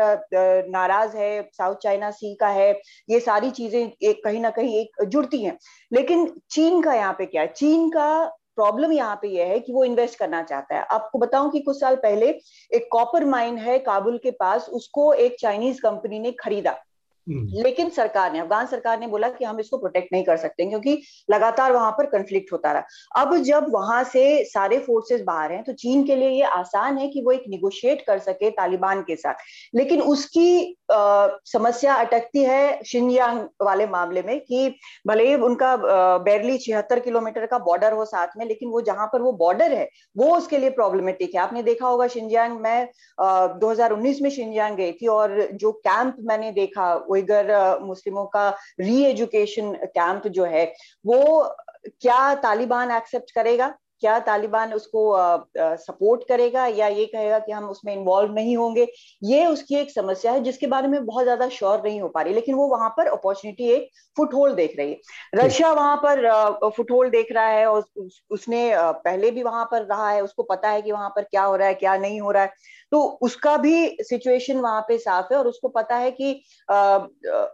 नाराज़ है, साउथ चाइना सी का है, ये सारी चीज़ें एक कहीं ना कहीं एक जुड़ती हैं। लेकिन चीन का यहाँ पे क्या है? चीन का प्रॉब्लम यहाँ पे यह है कि वो इन्वेस्ट करना चाहता है आपको बताऊँ कि कुछ साल पहले एक कॉपर माइन है काबुल के पास, उसको एक चाइनीज़ कंपनी ने खरीदा। लेकिन सरकार ने अफगान सरकार ने बोला कि हम इसको प्रोटेक्ट नहीं कर सकते क्योंकि लगातार वहाँ पर कंफ्लिक्ट होता रहा। अब जब वहाँ से सारे फोर्सेस बाहर हैं तो चीन के लिए ये आसान है कि वो एक निगोशिएट कर सके तालिबान के साथ। लेकिन उसकी आ, समस्या अटकती है शिनयांग वाले मामले में कि भले ही उनका बैरली छिहत्तर किलोमीटर का बॉर्डर हो साथ में लेकिन वो जहाँ पर वो बॉर्डर है वो उसके लिए प्रॉब्लमेटिक है। आपने देखा होगा शिनयांग में दो हज़ार उन्नीस में शिनयांग गई थी और जो कैंप मैंने देखा वो उइगर मुस्लिमों का री एजुकेशन कैंप जो है वो क्या तालिबान एक्सेप्ट करेगा? क्या तालिबान उसको सपोर्ट करेगा? या ये कहेगा कि हम उसमें इन्वॉल्व नहीं होंगे? ये उसकी एक समस्या है जिसके बारे में बहुत ज़्यादा श्योर नहीं हो पा रही लेकिन वो वहाँ पर अपॉर्चुनिटी एक फुट होल्ड देख रही है। रशिया वहाँ पर फुट होल्ड देख रहा है और उसने पहले भी वहाँ पर रहा है उसको पता है कि वहाँ पर क्या हो रहा है क्या नहीं हो रहा है। तो उसका भी सिचुएशन वहाँ पे साफ़ है और उसको पता है कि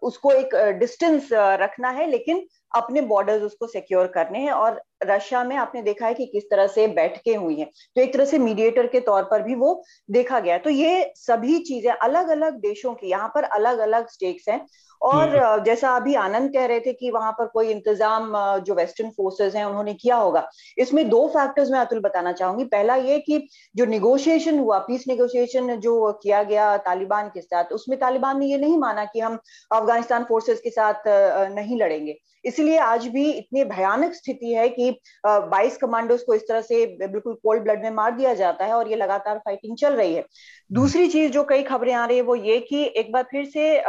उसको एक डिस्टेंस रखना है, लेकिन अपने बॉर्डर्स उसको सिक्योर करने हैं और रशिया में आपने देखा है कि किस तरह से बैठके हुई हैं। तो एक तरह से मीडिएटर के तौर पर भी वो देखा गया तो ये सभी चीज़ें अलग अलग देशों की यहाँ पर अलग अलग स्टेक्स हैं। और। जैसा अभी आनंद कह रहे थे कि वहाँ पर कोई इंतज़ाम जो वेस्टर्न फोर्सेस हैं उन्होंने किया होगा। इसमें दो फैक्टर्स मैं अतुल बताना चाहूँगी। पहला ये कि जो निगोशिएशन हुआ पीस निगोशिएशन जो किया गया तालिबान के साथ उसमें तालिबान ने ये नहीं माना कि हम अफ़गानिस्तान फोर्सेस के साथ नहीं लड़ेंगे। इसलिए आज भी इतनी भयानक स्थिति है कि 22 कमांडोज को इस तरह से बिल्कुल कोल्ड ब्लड में मार दिया जाता है और ये लगातार फाइटिंग चल रही है। दूसरी चीज़ जो कई खबरें आ रही है वो ये कि एक बार फिर से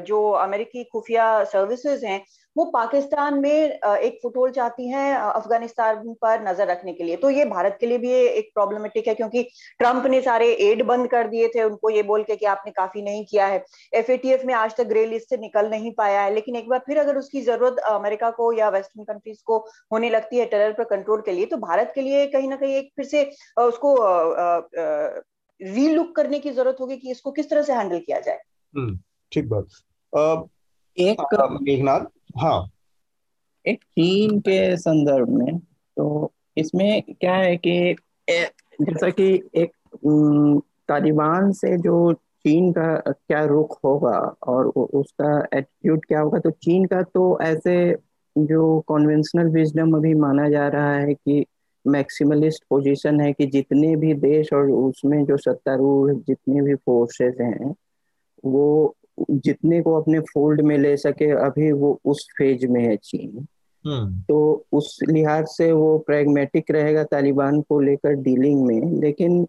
जो अमेरिकी खुफिया सर्विसेज़ हैं वो पाकिस्तान में एक फुटहोल चाहती हैं अफ़गानिस्तान पर नज़र रखने के लिए। तो ये भारत के लिए भी एक प्रॉब्लमेटिक है क्योंकि ट्रंप ने सारे एड बंद कर दिए थे उनको ये बोल के कि आपने काफ़ी नहीं किया है। एफएटीएफ में आज तक ग्रे लिस्ट से निकल नहीं पाया है लेकिन एक बार फिर अगर उसकी ज़रूरत अमेरिका को या वेस्टर्न कंट्रीज़ को होने लगती है टेरर पर कंट्रोल के लिए तो भारत के लिए कहीं ना कहीं एक फिर से उसको रीलुक करने की ज़रूरत होगी कि इसको किस तरह से हैंडल किया जाए। हम्म, ठीक बात। एक मेघनाथ हाँ। एक चीन के संदर्भ में तो इसमें क्या है कि जैसा कि एक तालिबान से जो चीन का क्या रुख होगा और उसका एटीट्यूड क्या होगा तो चीन का तो ऐसे जो कॉन्वेंशनल विजडम अभी माना जा रहा है कि मैक्सिमलिस्ट पोजीशन है कि जितने भी देश और उसमें जो सत्तारूढ़ जितने भी फोर्सेस हैं, वो जितने को अपने फोल्ड में ले सके अभी वो उस फ़ेज़ में है चीन। हम्म। तो उस लिहाज से वो प्रैग्मेटिक रहेगा तालिबान को लेकर डीलिंग में। लेकिन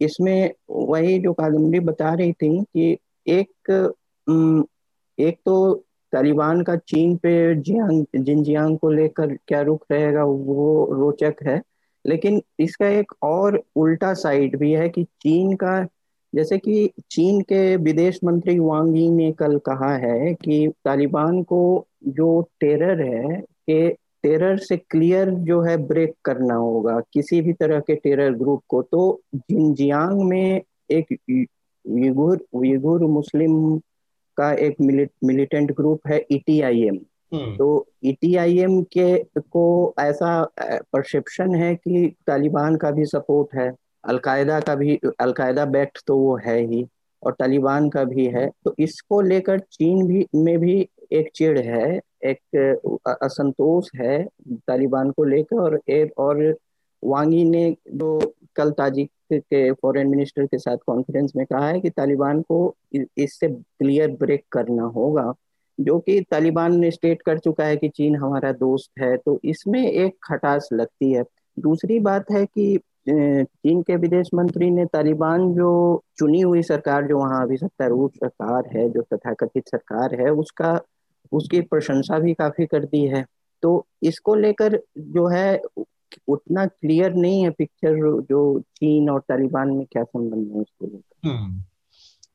इसमें वही जो कादम्बरी बता रही थी कि एक एक तो तालिबान का चीन पे जियांग जिनजियांग को लेकर क्या रुख रहेगा वो रोचक है। लेकिन इसका एक और उल्टा साइड भी है कि चीन का जैसे कि चीन के विदेश मंत्री वांग यी ने कल कहा है कि तालिबान को जो टेरर है कि टेरर से क्लियर जो है ब्रेक करना होगा किसी भी तरह के टेरर ग्रुप को तो जिनजियांग में एक विगुर विगुर मुस्लिम का एक मिलिट, मिलिटेंट ग्रुप है ईटीआईएम हम्म। तो ईटीआईएम के को ऐसा परसेप्शन है कि तालिबान का भी सपोर्ट है अलकायदा का भी, अलकायदा बैक्ट तो वो है ही, और तालिबान का भी है तो इसको लेकर चीन भी, में भी एक चिड़ है, एक असंतोष है तालिबान को लेकर, और एक और वांगी ने जो कल ताजिक के फॉरेन मिनिस्टर के साथ कॉन्फ्रेंस में कहा है कि तालिबान को इससे क्लियर ब्रेक करना होगा, जो कि तालिबान ने स्टेट कर चुका है कि चीन हमारा दोस्त है तो इसमें एक खटास लगती है। दूसरी बात है कि चीन के विदेश मंत्री ने तालिबान जो चुनी हुई सरकार जो वहाँ अभी सत्तारूढ़ सरकार है जो तथाकथित सरकार है उसका उसकी प्रशंसा भी काफ़ी कर दी है। तो इसको लेकर जो है उतना क्लियर नहीं है पिक्चर जो चीन और तालिबान में क्या संबंध है उसको लेकर। हम्म,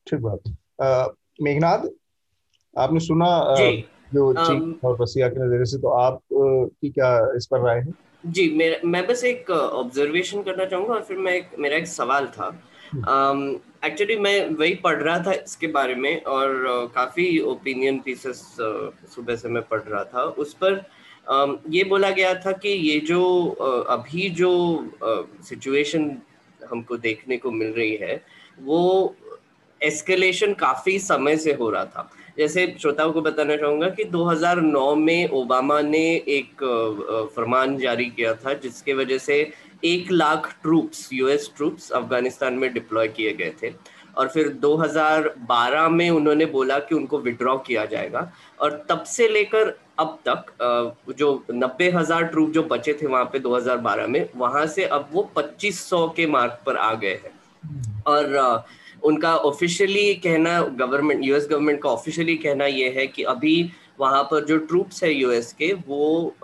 ठीक बात। मेघनाथ आपने सुना जो चीन और रसिया के नज़रिए से तो आप की क्या इस पर राय है? जी मेरा मैं बस एक ऑब्जर्वेशन करना चाहूँगा और फिर मैं एक मेरा एक सवाल था। एक्चुअली um, मैं वही पढ़ रहा था इसके बारे में और uh, काफ़ी ओपिनियन पीसेस सुबह से मैं पढ़ रहा था। उस पर um, ये बोला गया था कि ये जो uh, अभी जो सिचुएशन uh, हमको देखने को मिल रही है वो एस्केलेशन काफ़ी समय से हो रहा था। जैसे श्रोताओं को बताना चाहूँगा कि 2009 में ओबामा ने एक फरमान जारी किया था, जिसके वजह से एक lakh troops US troops Afghanistan में डिप्लॉय किए गए थे। और फिर 2012 में उन्होंने बोला कि उनको विड्रॉ किया जाएगा। और तब से लेकर अब तक जो नब्बे हज़ार ट्रूप जो बचे थे वहाँ पे 2012 में, वहाँ से अब वो 2500 के मार्क पर आ गए हैं। और उनका ऑफिशियली कहना गवर्नमेंट यूएस गवर्नमेंट का ऑफिशियली कहना यह है कि अभी वहाँ पर जो ट्रूप्स है यूएस के वो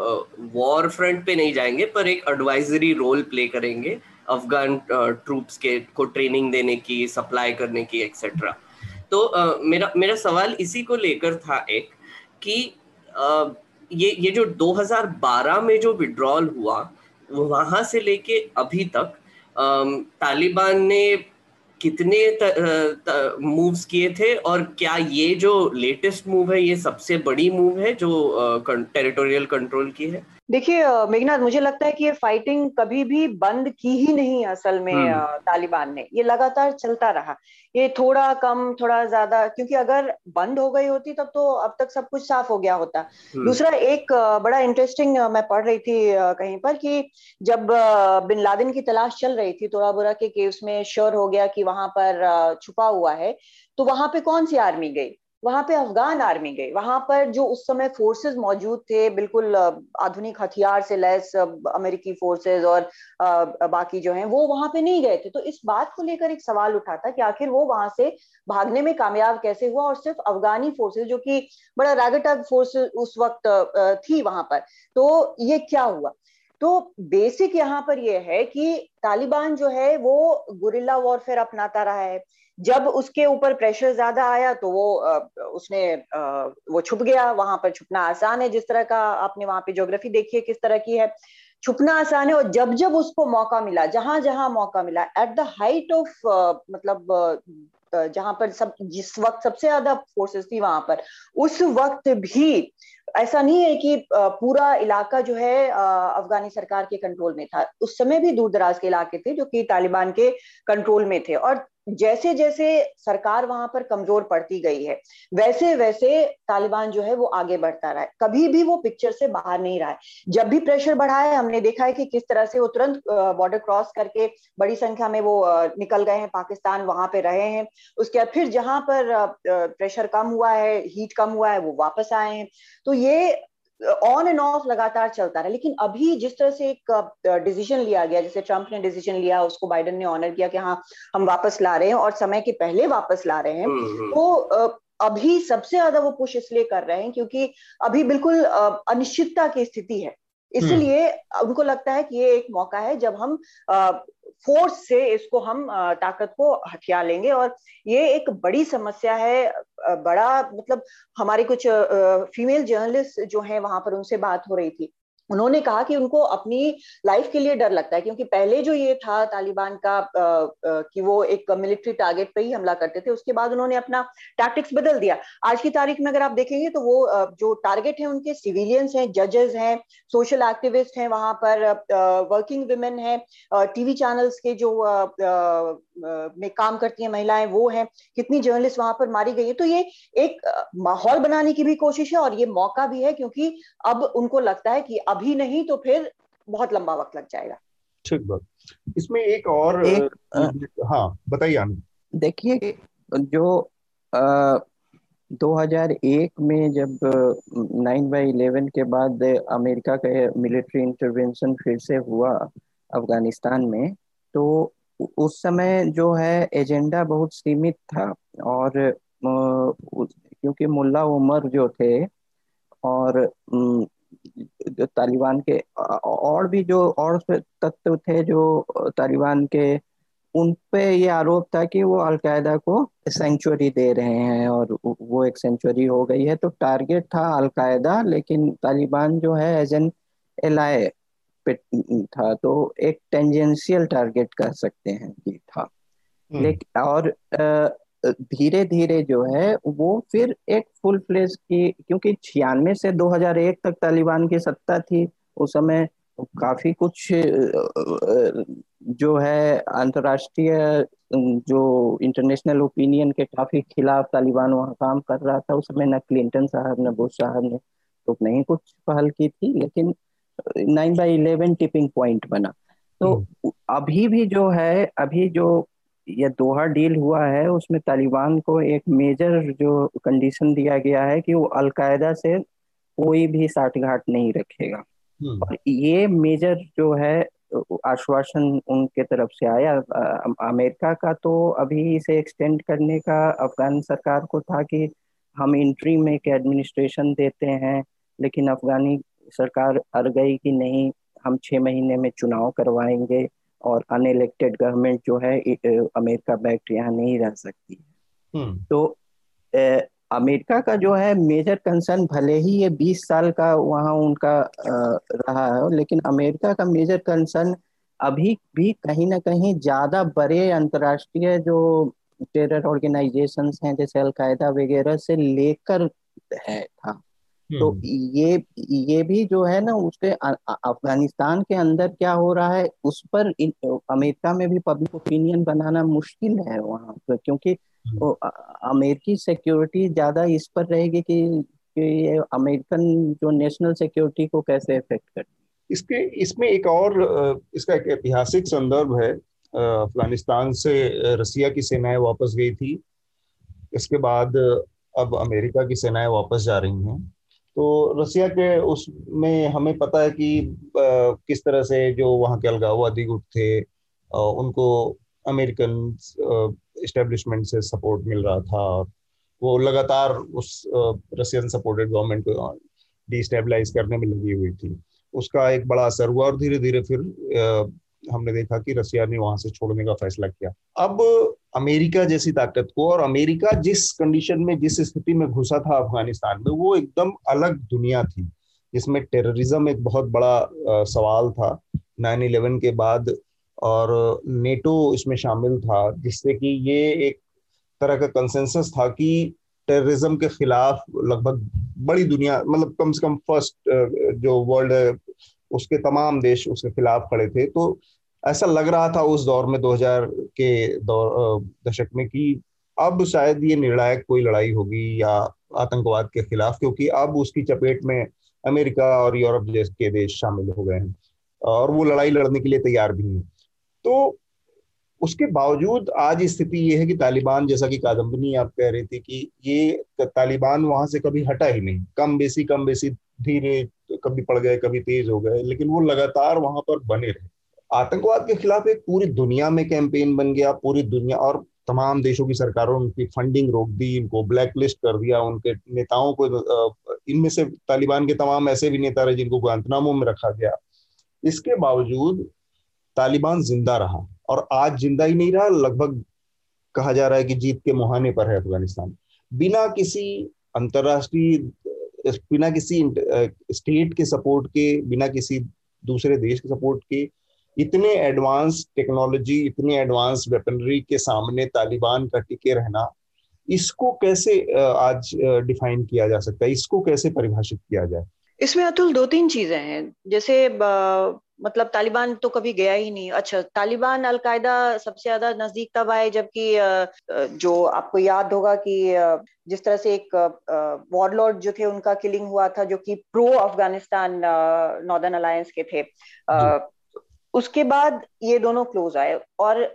वॉर फ्रंट पे नहीं जाएँगे पर एक एडवाइजरी रोल प्ले करेंगे अफगान ट्रूप्स के को ट्रेनिंग देने की सप्लाई करने की एक्सेट्रा तो uh, मेरा मेरा सवाल इसी को लेकर था एक कि uh, ये ये जो 2012 में जो विड्रॉल हुआ वहाँ से लेके अभी तक तालिबान ने कितने मूव्स किए थे और क्या ये जो लेटेस्ट मूव है, ये सबसे बड़ी मूव है जो टेरिटोरियल कंट्रोल की है? देखिए मेघनाथ मुझे लगता है कि ये फाइटिंग कभी भी बंद की ही नहीं असल में हम्म। तालिबान ने ये लगातार चलता रहा ये थोड़ा कम थोड़ा ज़्यादा क्योंकि अगर बंद हो गई होती तब तो अब तक सब कुछ साफ़ हो गया होता हम्म। दूसरा एक बड़ा इंटरेस्टिंग मैं पढ़ रही थी कहीं पर कि जब बिन लादेन की तलाश चल रही थी तोड़ा बुरा के केव्स में श्योर हो गया कि वहाँ पर छुपा हुआ है तो वहाँ पे कौन सी आर्मी गई वहाँ पे अफगान आर्मी गई। वहाँ पर जो उस समय फोर्सेस मौजूद थे, बिल्कुल आधुनिक हथियार से लैस अमेरिकी फोर्सेस और बाकी जो हैं, वो वहाँ पे नहीं गए थे। तो इस बात को लेकर एक सवाल उठा था कि आखिर वो वहाँ से भागने में कामयाब कैसे हुआ और सिर्फ़ अफगानी फोर्सेस जो कि बड़ा रैगेटग फोर्स उस वक्त थी वहाँ पर। तो ये क्या हुआ? तो बेसिक यहाँ पर यह है कि तालिबान जो है, वो गुरिल्ला वॉरफेयर अपनाता रहा है। जब उसके ऊपर प्रेशर ज़्यादा आया तो वो उसने वो छुप गया, वहाँ पर छुपना आसान है, जिस तरह का आपने वहाँ पे ज्योग्राफी देखी है, किस तरह की है। छुपना आसान है और जब जब उसको मौका मिला, जहाँ जहाँ मौका मिला एट द हाइट ऑफ़ मतलब जहाँ पर सब, जिस वक्त सबसे ज़्यादा फोर्सेस थी वहाँ पर, उस वक्त भी ऐसा नहीं है कि पूरा इलाका जो है अफगानी सरकार के कंट्रोल में था। उस समय भी दूर दराज के इलाके थे, जो कि तालिबान के कंट्रोल में थे। और जैसे जैसे सरकार वहाँ पर कमज़ोर पड़ती गई है वैसे वैसे तालिबान जो है वो आगे बढ़ता रहा है। कभी भी वो पिक्चर से बाहर नहीं रहा है। जब भी प्रेशर बढ़ा है, हमने देखा है कि किस तरह से वो तुरंत बॉर्डर क्रॉस करके बड़ी संख्या में वो निकल गए हैं, पाकिस्तान वहाँ पे रहे हैं। उसके बाद फिर जहाँ पर प्रेशर कम हुआ है हीट कम हुआ है, वो वापस आए हैं। तो ये ऑन एंड ऑफ़ लगातार चलता रहा। लेकिन अभी जिस तरह से एक डिसीज़न लिया गया जैसे ट्रंप ने डिसीज़न लिया उसको बाइडन ने ऑनर किया कि हाँ हम वापस ला रहे हैं और समय के पहले वापस ला रहे हैं हम्म, हम्म। तो अभी सबसे ज़्यादा वो पुश इसलिए कर रहे हैं क्योंकि अभी बिल्कुल अनिश्चितता की स्थिति है। इसलिए उनको लगता है कि ये एक मौका है जब हम फोर्स से इसको हम ताकत को हथिया लेंगे। और ये एक बड़ी समस्या है बड़ा मतलब हमारे कुछ फीमेल जर्नलिस्ट जो हैं, वहाँ पर उनसे बात हो रही थी। उन्होंने कहा कि उनको अपनी लाइफ के लिए डर लगता है क्योंकि पहले जो ये था तालिबान का आ, आ, कि वो एक मिलिट्री टारगेट पे ही हमला करते थे उसके बाद उन्होंने अपना टैक्टिक्स बदल दिया। आज की तारीख में अगर आप देखेंगे तो वो जो टारगेट है उनके सिविलियंस हैं जजेस हैं सोशल एक्टिविस्ट हैं वहाँ पर वर्किंग वुमेन है टीवी चैनल्स के जो में काम करती हैं महिलाएँ वो हैं कितनी जर्नलिस्ट वहाँ पर मारी गई है। तो ये एक माहौल बनाने की भी कोशिश है और ये मौका भी है क्योंकि अब उनको लगता है कि अभी नहीं तो फिर बहुत लंबा वक्त लग जाएगा। ठीक बात। इसमें एक और एक, हाँ बताइए देखिए जो आ, 2001 में जब नाइन बाई इलेवन के बाद अमेरिका का मिलिट्री इंटरवेंशन फिर से हुआ अफ़गानिस्तान में तो उस समय जो है एजेंडा बहुत सीमित था और क्योंकि मुल्ला उमर जो थे और तालिबान के और भी जो और तत्व थे जो तालिबान के उन पे ये आरोप था कि वो अलकायदा को सेंचुरी दे रहे हैं और वो एक सेंचुरी हो गई है। तो टारगेट था अलकायदा लेकिन तालिबान जो है एज एन एल था। तो एक टेंजेंशियल टारगेट कह सकते हैं ये था। हम्म। लेकिन और धीरे धीरे जो है वो फिर एक फुल फ्लेज की क्योंकि छियानवे से 2001 तक तालिबान की सत्ता थी उस समय काफ़ी कुछ जो है अंतरराष्ट्रीय जो इंटरनेशनल ओपिनियन के काफ़ी खिलाफ तालिबान वहाँ काम कर रहा था उस समय न क्लिंटन साहब न बुश साहब ने तो नहीं कुछ पहल की थी लेकिन nine by eleven tipping point बना तो हम्म। अभी भी जो है अभी जो ये दोहा डील हुआ है उसमें तालिबान को एक मेजर जो कंडीशन दिया गया है कि वो अलकायदा से कोई भी साठगांठ नहीं रखेगा। हम्म। और ये मेजर जो है आश्वासन उनके तरफ़ से आया। अमेरिका का तो अभी इसे एक्सटेंड करने का अफगान सरकार को था कि हम इंट्री में एक एडमिनिस्ट्रेशन देते हैं लेकिन अफगानी सरकार अड़ गई कि नहीं हम छह महीने में चुनाव करवाएँगे। और अनइलेक्टेड गवर्नमेंट जो है अमेरिका बैक्ट यहाँ नहीं रह सकती है हम्म। तो अमेरिका का जो है मेजर कंसर्न भले ही ये 20 साल का वहाँ उनका आ, रहा है लेकिन अमेरिका का मेजर कंसर्न अभी भी कहीं ना कहीं ज़्यादा बड़े अंतर्राष्ट्रीय जो टेरर ऑर्गेनाइजेशंस हैं जैसे अलकायदा वगैरह से लेकर है था तो हम्म। ये ये भी जो है ना उसके अफ़गानिस्तान के अंदर क्या हो रहा है उस पर अमेरिका में भी पब्लिक ओपिनियन बनाना मुश्किल है वहाँ पर क्योंकि हम्म। अमेरिकी सिक्योरिटी ज़्यादा इस पर रहेगी कि, कि ये अमेरिकन जो नेशनल सिक्योरिटी को कैसे इफ़ेक्ट करती इसके इसमें एक और इसका एक ऐतिहासिक संदर्भ है अफ़गानिस्तान से रसिया की सेनाएँ वापस गई थी इसके बाद अब अमेरिका की सेनाएँ वापस जा रही हैं तो रसिया के उसमें हमें पता है कि किस तरह से जो वहाँ के अलगाववादी गुट थे उनको अमेरिकन इस्टेब्लिशमेंट से सपोर्ट मिल रहा था और वो लगातार उस रशियन सपोर्टेड गवर्नमेंट को डिस्टेबलाइज करने में लगी हुई थी। उसका एक बड़ा असर हुआ और धीरे धीरे फिर हमने देखा कि रसिया ने वहाँ से छोड़ने का फैसला किया। अब अमेरिका जैसी ताकत को और अमेरिका जिस कंडीशन में जिस स्थिति में घुसा था अफ़गानिस्तान में वो एकदम अलग दुनिया थी जिसमें टेररिज्म एक बहुत बड़ा आ, सवाल था। नाइन इलेवन के बाद और नेटो इसमें शामिल था जिससे कि ये एक तरह का कंसेंसस था कि टेररिज्म के खिलाफ लगभग बड़ी दुनिया मतलब कम से कम फ़र्स्ट जो वर्ल्ड है उसके तमाम देश उसके खिलाफ खड़े थे। तो ऐसा लग रहा था उस दौर में 2000 के दौर दशक में कि अब शायद ये निर्णायक कोई लड़ाई होगी या आतंकवाद के खिलाफ, क्योंकि अब उसकी चपेट में अमेरिका और यूरोप जैसे देश शामिल हो गए हैं और वो लड़ाई लड़ने के लिए तैयार भी हैं। तो उसके बावजूद आज स्थिति ये है कि तालिबान, जैसा कि कादम्बनी आप कह रही थी कि ये तालिबान वहाँ से कभी हटा ही नहीं, कम बेसी कम बेसी, धीरे कभी पड़ गए, कभी तेज हो गए, लेकिन वो लगातार वहाँ पर बने रहे। आतंकवाद के खिलाफ एक पूरी दुनिया में कैंपेन बन गया, पूरी दुनिया और तमाम देशों की सरकारों ने उनकी फंडिंग रोक दी इनको ब्लैक लिस्ट कर दिया, उनके नेताओं को इनमें से तालिबान के तमाम ऐसे भी नेता रहे जिनको गुआंतनामो में रखा गया। इसके बावजूद तालिबान ज़िंदा रहा और आज ज़िंदा ही नहीं रहा, लगभग कहा जा रहा है कि जीत के मुहाने पर है अफ़गानिस्तान। बिना किसी अंतरराष्ट्रीय, बिना किसी स्टेट के सपोर्ट के, बिना किसी दूसरे देश के सपोर्ट के इतने एडवांस टेक्नोलॉजी इतने एडवांस वेपनरी के सामने तालिबान का टिके रहना इसको कैसे आज डिफाइन किया जा सकता है? इसको कैसे परिभाषित किया जाए? इसमें अतुल दो तीन चीज़ें हैं। जैसे मतलब तालिबान तो कभी गया ही नहीं। अच्छा तालिबान अलकायदा सबसे ज़्यादा नज़दीक तब आए जबकि जो आपको याद होगा कि जिस तरह से एक वॉरलॉर्ड जो थे उनका किलिंग हुआ था जो कि प्रो अफ़गानिस्तान नॉर्दर्न अलायंस के थे। उसके बाद ये दोनों क्लोज आए और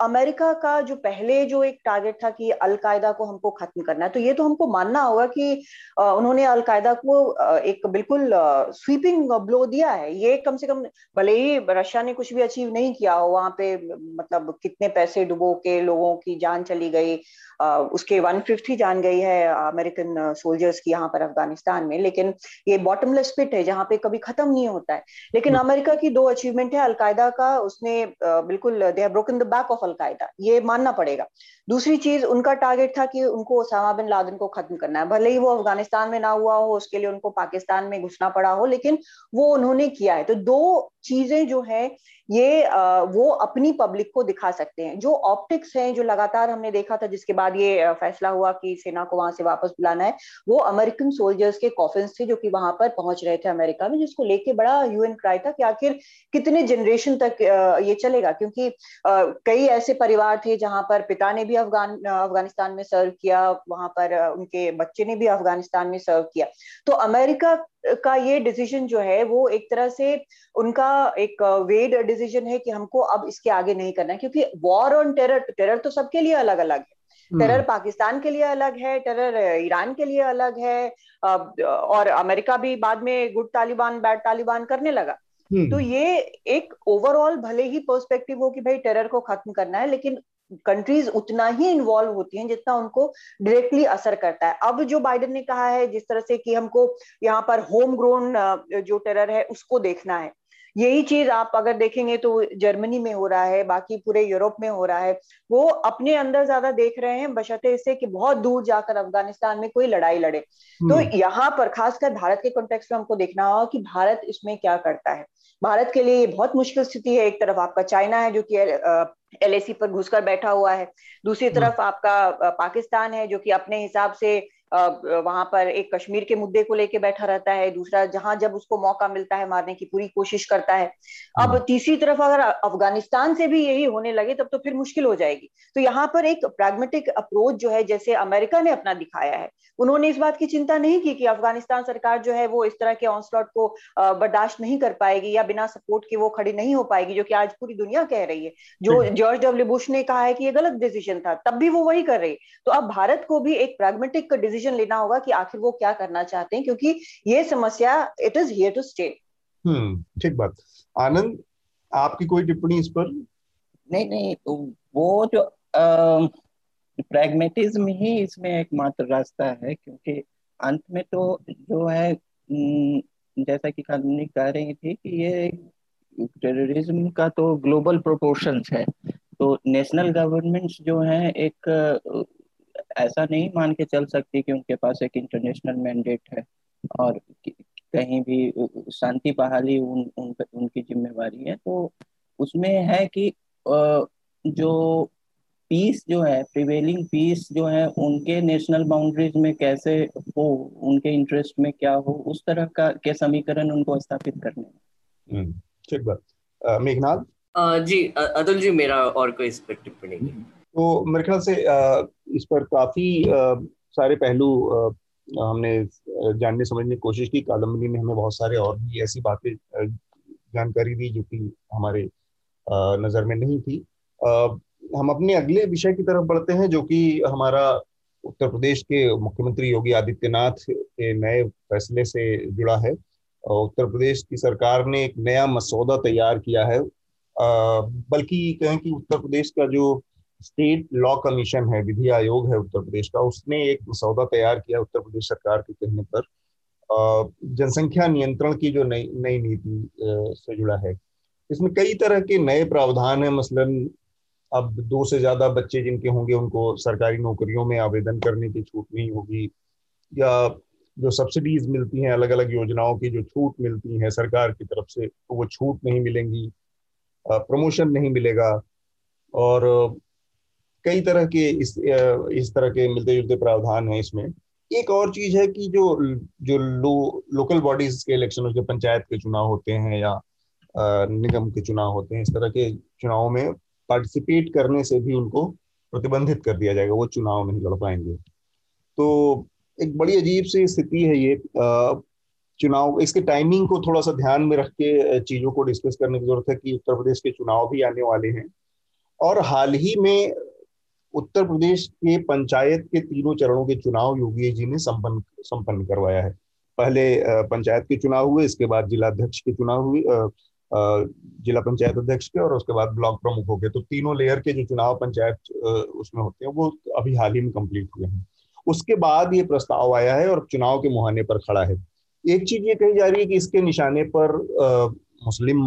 अमेरिका का जो पहले जो एक टारगेट था कि अलकायदा को हमको खत्म करना है तो ये तो हमको मानना होगा कि उन्होंने अलकायदा को एक बिल्कुल स्वीपिंग ब्लो दिया है। ये कम से कम भले ही रशिया ने कुछ भी अचीव नहीं किया हो, वहाँ पे मतलब कितने पैसे डुबो के लोगों की जान चली गई उसके वन फिफ्थ ही जान गई है अमेरिकन सोल्जर्स की यहाँ पर अफ़गानिस्तान में लेकिन ये बॉटमलेस पिट है जहाँ पे कभी खत्म नहीं होता है। लेकिन हम्म। अमेरिका की दो अचीवमेंट है अलकायदा का उसने बिल्कुल they have broken the back of al Qaeda. ये मानना पड़ेगा। दूसरी चीज़ उनका टारगेट था कि उनको ओसामा बिन लादन को खत्म करना है। भले ही वो अफ़गानिस्तान में ना हुआ हो उसके लिए उनको पाकिस्तान में घुसना पड़ा हो लेकिन वो उन्होंने किया है। तो दो चीज़ें जो है ये वो अपनी पब्लिक को दिखा सकते हैं। जो ऑप्टिक्स हैं, जो लगातार हमने देखा था, जिसके बाद ये फैसला हुआ कि सेना को वहाँ से वापस बुलाना है, वो अमेरिकन सोल्जर्स के कॉफिन थे, जो कि वहाँ पर पहुँच रहे थे अमेरिका में, जिसको लेके बड़ा यूएन क्राई था कि आखिर कितने जनरेशन तक ये चलेगा। क्योंकि कई ऐसे परिवार थे जहाँ पर पिता ने भी अफगान अफ़गानिस्तान में सर्व किया, वहाँ पर उनके बच्चे ने भी अफ़गानिस्तान में सर्व किया। तो अमेरिका का ये डिसीज़न जो है वो एक तरह से उनका एक वेड डिसीज़न है कि हमको अब इसके आगे नहीं करना है क्योंकि वॉर ऑन टेरर टेरर तो सबके लिए अलग अलग है टेरर हम्म। पाकिस्तान के लिए अलग है टेरर ईरान के लिए अलग है और अमेरिका भी बाद में गुड तालिबान बैड तालिबान करने लगा हम्म। तो ये एक ओवरऑल भले ही पर्सपेक्टिव हो कि भाई टेरर को खत्म करना है लेकिन कंट्रीज़ उतना ही इन्वॉल्व होती हैं जितना उनको डायरेक्टली असर करता है। अब जो बाइडेन ने कहा है, जिस तरह से कि हमको यहाँ पर होम ग्रोन जो टेरर है, उसको देखना है। यही चीज़ आप अगर देखेंगे तो जर्मनी में हो रहा है बाकी पूरे यूरोप में हो रहा है वो अपने अंदर ज़्यादा देख रहे हैं बशर्ते इससे कि बहुत दूर जाकर अफ़गानिस्तान में कोई लड़ाई लड़े तो हम्म। यहाँ पर खासकर भारत के कॉन्टेक्स्ट में हमको देखना होगा कि भारत इसमें क्या करता है भारत के लिए बहुत मुश्किल स्थिति है एक तरफ़ आपका चाइना है जो कि एल पर घुसकर बैठा हुआ है दूसरी हम्म। तरफ़ आपका पाकिस्तान है जो कि अपने हिसाब से वहाँ पर एक कश्मीर के मुद्दे को लेके बैठा रहता है दूसरा जहाँ जब उसको मौका मिलता है मारने की पूरी कोशिश करता है। अब हम्म। तीसरी तरफ़ अगर अफ़गानिस्तान से भी यही होने लगे तब तो फिर मुश्किल हो जाएगी। तो यहाँ पर एक प्रैग्मेटिक अप्रोच जो है जैसे अमेरिका ने अपना दिखाया है उन्होंने इस बात की चिंता नहीं की कि अफ़गानिस्तान सरकार जो है वो इस तरह के ऑनस्लॉट को बर्दाश्त नहीं कर पाएगी या बिना सपोर्ट के वो खड़ी नहीं हो पाएगी जो कि आज पूरी दुनिया कह रही है। जो जॉर्ज डब्ल्यू बुश ने कहा है कि ये गलत डिसीज़न था तब भी वो वही कर रही। तो अब भारत को भी एक प्रैग्मेटिक डिसीज़न डिसीज़न लेना होगा कि आखिर वो क्या करना चाहते हैं क्योंकि ये समस्या it is here to stay हम्म ठीक बात। आनंद आपकी कोई टिप्पणी इस पर? नहीं नहीं वो जो प्रैग्मेटिज्म ही इसमें एकमात्र रास्ता है क्योंकि अंत में तो जो है जैसा कि खानी कह रही थी कि ये टेररिज्म का तो ग्लोबल प्रोपोर्शंस है। तो नेशनल गवर्नमेंट्स जो है एक ऐसा नहीं मान के चल सकती कि उनके पास एक इंटरनेशनल मैंडेट है और कहीं भी शांति बहाली उन, उन उनकी जिम्मेवारी है। तो उसमें है कि जो पीस जो है प्रिवेलिंग पीस जो है उनके नेशनल बाउंड्रीज में कैसे हो उनके इंटरेस्ट में क्या हो उस तरह का के समीकरण उनको स्थापित करने हम्म, ठीक बात। मेघनाथ जी अतुल जी मेरा और कोई इस पर टिप्पणी नहीं। तो मेरे ख्याल से इस पर काफ़ी सारे पहलू हमने जानने समझने की कोशिश की। कादम्बरी में हमें बहुत सारे और भी ऐसी बातें जानकारी दी जो कि हमारे नज़र में नहीं थी। हम अपने अगले विषय की तरफ़ बढ़ते हैं, जो कि हमारा उत्तर प्रदेश के मुख्यमंत्री योगी आदित्यनाथ के नए फैसले से जुड़ा है। उत्तर प्रदेश की सरकार ने एक नया मसौदा तैयार किया है। बल्कि कहें कि उत्तर प्रदेश का जो स्टेट लॉ कमीशन है, विधि आयोग है उत्तर प्रदेश का। उसने एक मसौदा तैयार किया उत्तर प्रदेश सरकार के कहने पर। जनसंख्या नियंत्रण की जो नई नई नीति से जुड़ा है। इसमें कई तरह के नए प्रावधान है। मसलन, अब दो से ज़्यादा बच्चे जिनके होंगे, उनको सरकारी नौकरियों में आवेदन करने की छूट नहीं होगी। या जो सब्सिडीज मिलती हैं अलग अलग योजनाओं की जो छूट मिलती है सरकार की तरफ़ से तो वो छूट नहीं मिलेंगी प्रमोशन नहीं मिलेगा। और कई तरह के इस इस तरह के मिलते जुलते प्रावधान हैं इसमें। एक और चीज़ है कि जो जो लो, लोकल बॉडीज के इलेक्शन जो पंचायत के चुनाव होते हैं या निगम के चुनाव होते हैं इस तरह के चुनाव में पार्टिसिपेट करने से भी उनको प्रतिबंधित कर दिया जाएगा वो चुनाव नहीं लड़ पाएँगे। तो एक बड़ी अजीब सी स्थिति है ये चुनाव इसके टाइमिंग को थोड़ा सा ध्यान में रख के चीज़ों को डिस्कस करने की ज़रूरत है कि उत्तर प्रदेश के चुनाव भी आने वाले हैं। और हाल ही में उत्तर प्रदेश के पंचायत के तीनों चरणों के चुनाव योगी जी ने संपन्न संपन्न करवाया है। पहले पंचायत के चुनाव हुए, इसके बाद जिलाध्यक्ष के चुनाव हुए जिला पंचायत अध्यक्ष के और उसके बाद ब्लॉक प्रमुख हो गए। तो तीनों लेयर के जो चुनाव पंचायत उसमें होते हैं, वो अभी हाल ही में कंप्लीट हुए हैं। उसके बाद ये प्रस्ताव आया है और चुनाव के मुहाने पर खड़ा है। एक चीज़ ये कही जा रही है कि इसके निशाने पर मुस्लिम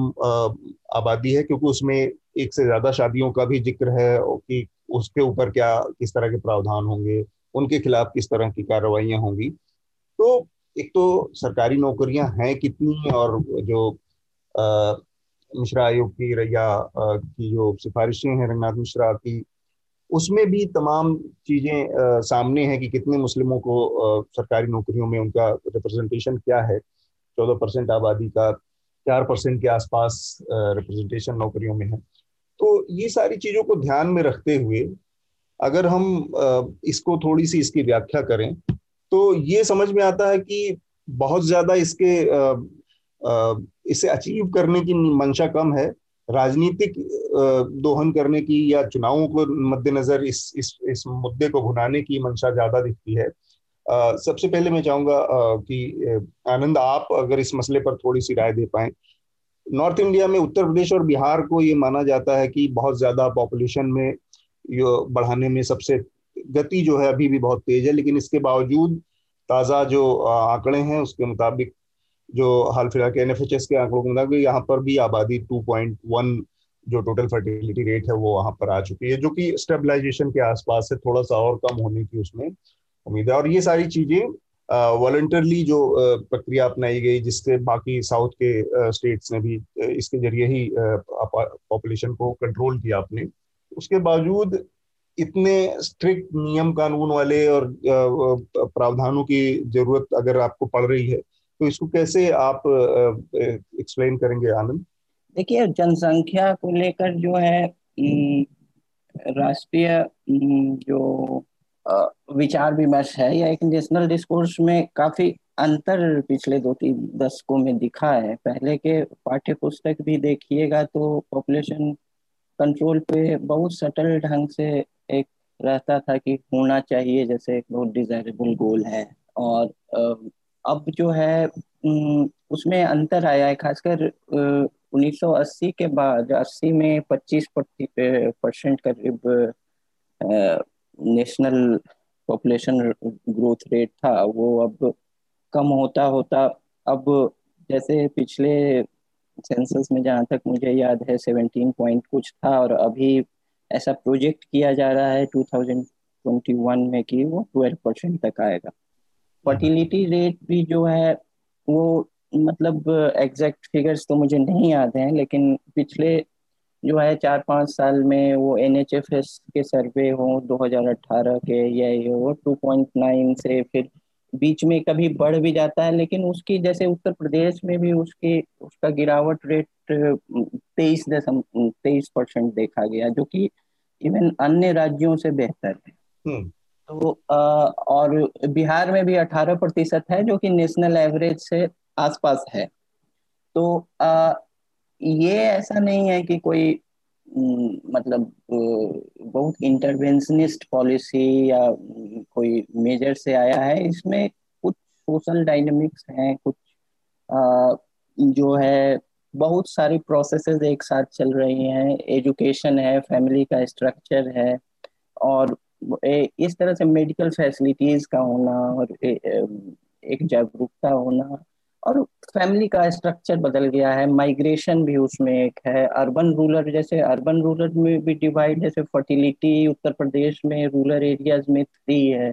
आबादी है, क्योंकि उसमें एक से ज़्यादा शादियों का भी ज़िक्र है कि उसके ऊपर क्या किस तरह के प्रावधान होंगे उनके खिलाफ किस तरह की कार्रवाइयाँ होंगी। तो एक तो सरकारी नौकरियाँ हैं कितनी और जो आ, मिश्रा आयोग की रैया की जो सिफारिशें हैं रंगनाथ मिश्रा की उसमें भी तमाम चीज़ें सामने हैं कि कितने मुस्लिमों को आ, सरकारी नौकरियों में उनका रिप्रेजेंटेशन क्या है। चौदह परसेंट आबादी का चार परसेंट के आसपास रिप्रेजेंटेशन नौकरियों में है। तो ये सारी चीज़ों को ध्यान में रखते हुए अगर हम इसको थोड़ी सी इसकी व्याख्या करें तो ये समझ में आता है कि बहुत ज़्यादा इसके इसे अचीव करने की मंशा कम है। राजनीतिक दोहन करने की या चुनावों को मद्देनजर इस इस इस मुद्दे को भुनाने की मंशा ज़्यादा दिखती है। सबसे पहले मैं चाहूँगा कि आनंद आप अगर इस मसले पर थोड़ी सी राय दे पाए। नॉर्थ इंडिया में उत्तर प्रदेश और बिहार को ये माना जाता है कि बहुत ज़्यादा पॉपुलेशन में यो बढ़ाने में सबसे गति जो है अभी भी बहुत तेज है, लेकिन इसके बावजूद ताज़ा जो आंकड़े हैं उसके मुताबिक जो हाल फ़िलहाल के एनएफएचएस के आंकड़ों के मुताबिक यहाँ पर भी आबादी 2.1 जो टोटल फर्टिलिटी रेट है वो वहाँ पर आ चुकी है, जो कि स्टेबलाइजेशन के आसपास है, थोड़ा सा और कम होने की उसमें उम्मीद है। और ये सारी चीज़ें वॉल्टरली जो प्रक्रिया अपनाई गई जिससे बाकी साउथ के स्टेट्स ने भी इसके ज़रिए ही पॉपुलेशन को कंट्रोल किया आपने उसके बावजूद इतने स्ट्रिक्ट नियम कानून वाले और प्रावधानों की ज़रूरत अगर आपको पड़ रही है तो इसको कैसे आप एक्सप्लेन करेंगे, आनंद? देखिए जनसंख्या को लेकर जो है राष्ट्रीय जो विचार विमर्श है या एक नेशनल डिस्कोर्स में काफ़ी अंतर पिछले दो तीन दशकों में दिखा है। पहले के पाठ्य पुस्तक भी देखिएगा तो पॉपुलेशन कंट्रोल पे बहुत सटल ढंग से एक रहता था कि होना चाहिए, जैसे एक बहुत डिजायरेबल गोल है। और अब जो है उसमें अंतर आया है, खासकर 1980 के बाद 80 में 25 परसेंट करीब नेशनल पॉपुलेशन ग्रोथ रेट था, वो अब कम होता होता, अब जैसे पिछले सेंसस में जहाँ तक मुझे याद है सेवनटीन पॉइंट कुछ था और अभी ऐसा प्रोजेक्ट किया जा रहा है 2021 में कि वो 12 परसेंट तक आएगा। फर्टिलिटी रेट भी जो है, वो मतलब एग्जैक्ट फिगर्स तो मुझे नहीं याद हैं, लेकिन पिछले जो है चार पाँच साल में वो एन एच एफ़ एस के सर्वे हो 2018 के या ये हो 2.9 से फिर बीच में कभी बढ़ भी जाता है लेकिन उसकी जैसे उत्तर प्रदेश में भी उसकी उसका गिरावट रेट तेईस दशम तेईस परसेंट देखा गया जो कि इवन अन्य राज्यों से बेहतर है हम्म। तो आ, और बिहार में भी 18 प्रतिशत है जो कि नेशनल एवरेज से आसपास है तो आ, ये ऐसा नहीं है कि कोई मतलब बहुत इंटरवेंशनिस्ट पॉलिसी या कोई मेजर से आया है इसमें कुछ सोशल डायनेमिक्स हैं कुछ आ, जो है बहुत सारी प्रोसेसेस एक साथ चल रही हैं एजुकेशन है फैमिली का स्ट्रक्चर है और इस तरह से मेडिकल फैसिलिटीज़ का होना और एक जागरूकता होना और फैमिली का स्ट्रक्चर बदल गया है माइग्रेशन भी उसमें एक है अर्बन रूरल जैसे अर्बन रूरल में भी डिवाइड जैसे फर्टिलिटी उत्तर प्रदेश में रूरल एरियाज़ में थ्री है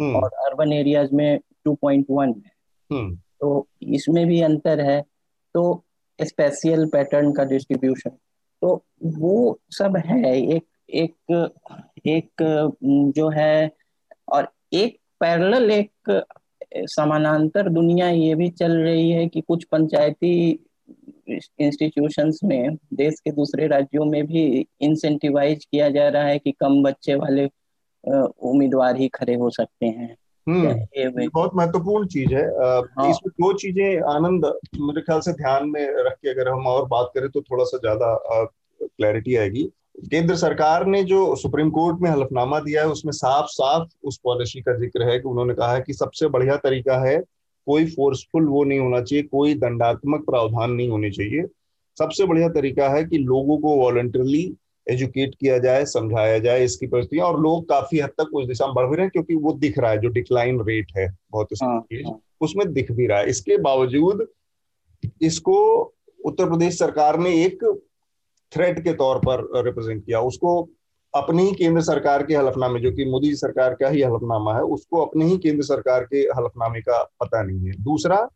हम्म। और अर्बन एरियाज़ में टू पॉइंट वन है। हम्म। तो इसमें भी अंतर है तो स्पेशियल पैटर्न का डिस्ट्रीब्यूशन तो वो सब है एक एक एक जो है और एक पैरेलल एक समानांतर दुनिया ये भी चल रही है कि कुछ पंचायती इंस्टीट्यूशंस में देश के दूसरे राज्यों में भी इंसेंटिवाइज किया जा रहा है कि कम बच्चे वाले उम्मीदवार ही खड़े हो सकते हैं। हम्म ये बहुत महत्वपूर्ण चीज़ है। हाँ। इसमें दो चीज़ें आनंद मेरे ख्याल से ध्यान में रख के अगर हम और बात करें तो थोड़ा सा ज़्यादा क्लैरिटी आएगी। केंद्र सरकार ने जो सुप्रीम कोर्ट में हलफनामा दिया है उसमें साफ़ साफ़ उस पॉलिसी का ज़िक्र है कि उन्होंने कहा है कि सबसे बढ़िया तरीका है कोई फोर्सफुल वो नहीं होना चाहिए कोई दंडात्मक प्रावधान नहीं होने चाहिए सबसे बढ़िया तरीका है कि लोगों को वॉलंटरली एजुकेट किया जाए समझाया जाए इसकी परिस्थितियाँ और लोग काफ़ी हद तक उस दिशा में बढ़ भी रहे हैं क्योंकि वो दिख रहा है जो डिक्लाइन रेट है बहुत हाँ, हाँ। उसमें दिख भी रहा है इसके बावजूद इसको उत्तर प्रदेश सरकार ने एक थ्रेट के तौर पर रिप्रेजेंट किया। उसको अपने ही केंद्र सरकार के हलफनामे जो कि मोदी सरकार का ही हलफनामा है उसको अपने ही केंद्र सरकार के हलफनामे का पता नहीं है। दूसरा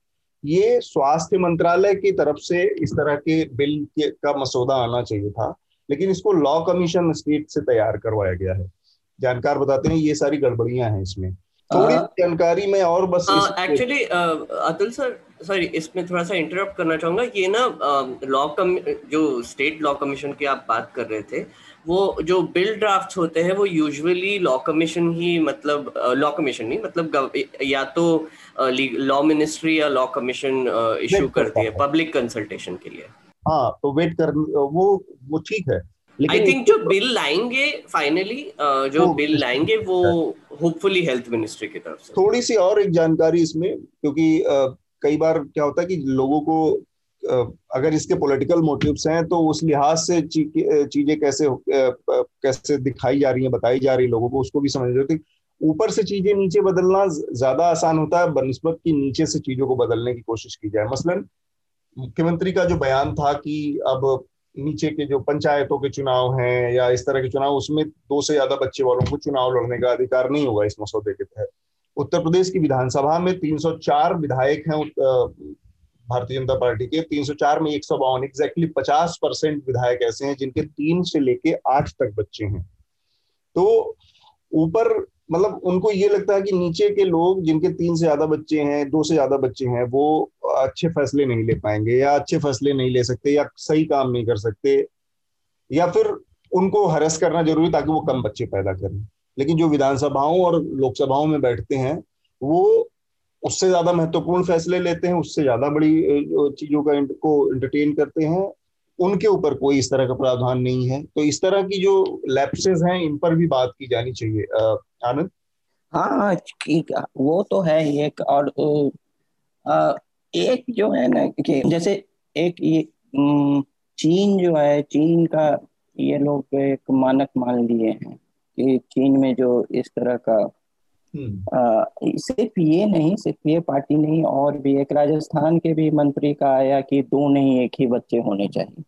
ये स्वास्थ्य मंत्रालय की तरफ़ से इस तरह के बिल के का मसौदा आना चाहिए था लेकिन इसको लॉ कमीशन स्टेट से तैयार करवाया गया है। जानकार बताते हैं ये सारी गड़बड़ियाँ हैं इसमें। थोड़ी। जानकारी में और बस एक्चुअली अतुल सर सॉरी इसमें थोड़ा सा इंटरप्ट करना चाहूँगा। ये ना लॉ कम जो स्टेट लॉ कमीशन की आप बात कर रहे थे वो जो बिल ड्राफ्ट्स होते हैं वो यूजुअली लॉ कमीशन ही मतलब लॉ कमीशन नहीं मतलब या तो लॉ मिनिस्ट्री या लॉ कमीशन इशू करती है पब्लिक कंसल्टेशन के लिए। हाँ तो वेट कर वो वो ठीक है आई थिंक जो बिल लाएँगे फाइनली जो बिल लाएँगे वो होपफुली हेल्थ मिनिस्ट्री की तरफ़ से। थोड़ी सी और एक जानकारी इसमें क्योंकि कई बार क्या होता है कि लोगों को अगर इसके पॉलिटिकल मोटिव्स हैं तो उस लिहाज से चीज़ें कैसे कैसे दिखाई जा रही हैं, बताई जा रही है लोगों को, उसको भी समझ होती ऊपर से चीज़ें नीचे बदलना ज़्यादा आसान होता है, बनस्बत की नीचे से चीज़ों को बदलने की कोशिश की जाए। मसलन, मुख्यमंत्री का जो बयान था कि अब नीचे के जो पंचायतों के चुनाव हैं या इस तरह के चुनाव, उसमें दो से ज़्यादा बच्चे वालों को चुनाव लड़ने का अधिकार नहीं होगा इस मसौदे के तहत। उत्तर प्रदेश की विधानसभा में 304 विधायक हैं भारतीय जनता पार्टी के। 304 में एक सौ बावन एग्जैक्टली पचास परसेंट विधायक ऐसे हैं, जिनके तीन से लेके आठ तक बच्चे हैं। तो ऊपर मतलब उनको ये लगता है कि नीचे के लोग जिनके तीन से ज़्यादा बच्चे हैं, दो से ज़्यादा बच्चे हैं, वो अच्छे फैसले नहीं ले पाएँगे, या अच्छे फैसले नहीं ले सकते, या सही काम नहीं कर सकते, या फिर उनको हरस करना ज़रूरी ताकि वो कम बच्चे पैदा करें। लेकिन जो विधानसभाओं और लोकसभाओं में बैठते हैं वो उससे ज़्यादा महत्वपूर्ण फैसले लेते हैं उससे ज़्यादा बड़ी चीज़ों का को एंटरटेन करते हैं। उनके ऊपर कोई इस तरह का प्रावधान नहीं है। तो इस तरह की जो लैप्सेस हैं इन पर भी बात की जानी चाहिए। आनंद? हाँ ठीक है, वो तो है एक और अ, एक जो है ना कि जैसे एक ये चीन जो है चीन का ये लोग एक मानक मान लिए हैं। कि चीन में जो इस तरह का हम्म। सिर्फ़ ये नहीं सिर्फ़ ये पार्टी नहीं और भी एक राजस्थान के भी मंत्री का आया कि दो नहीं एक ही बच्चे होने चाहिए।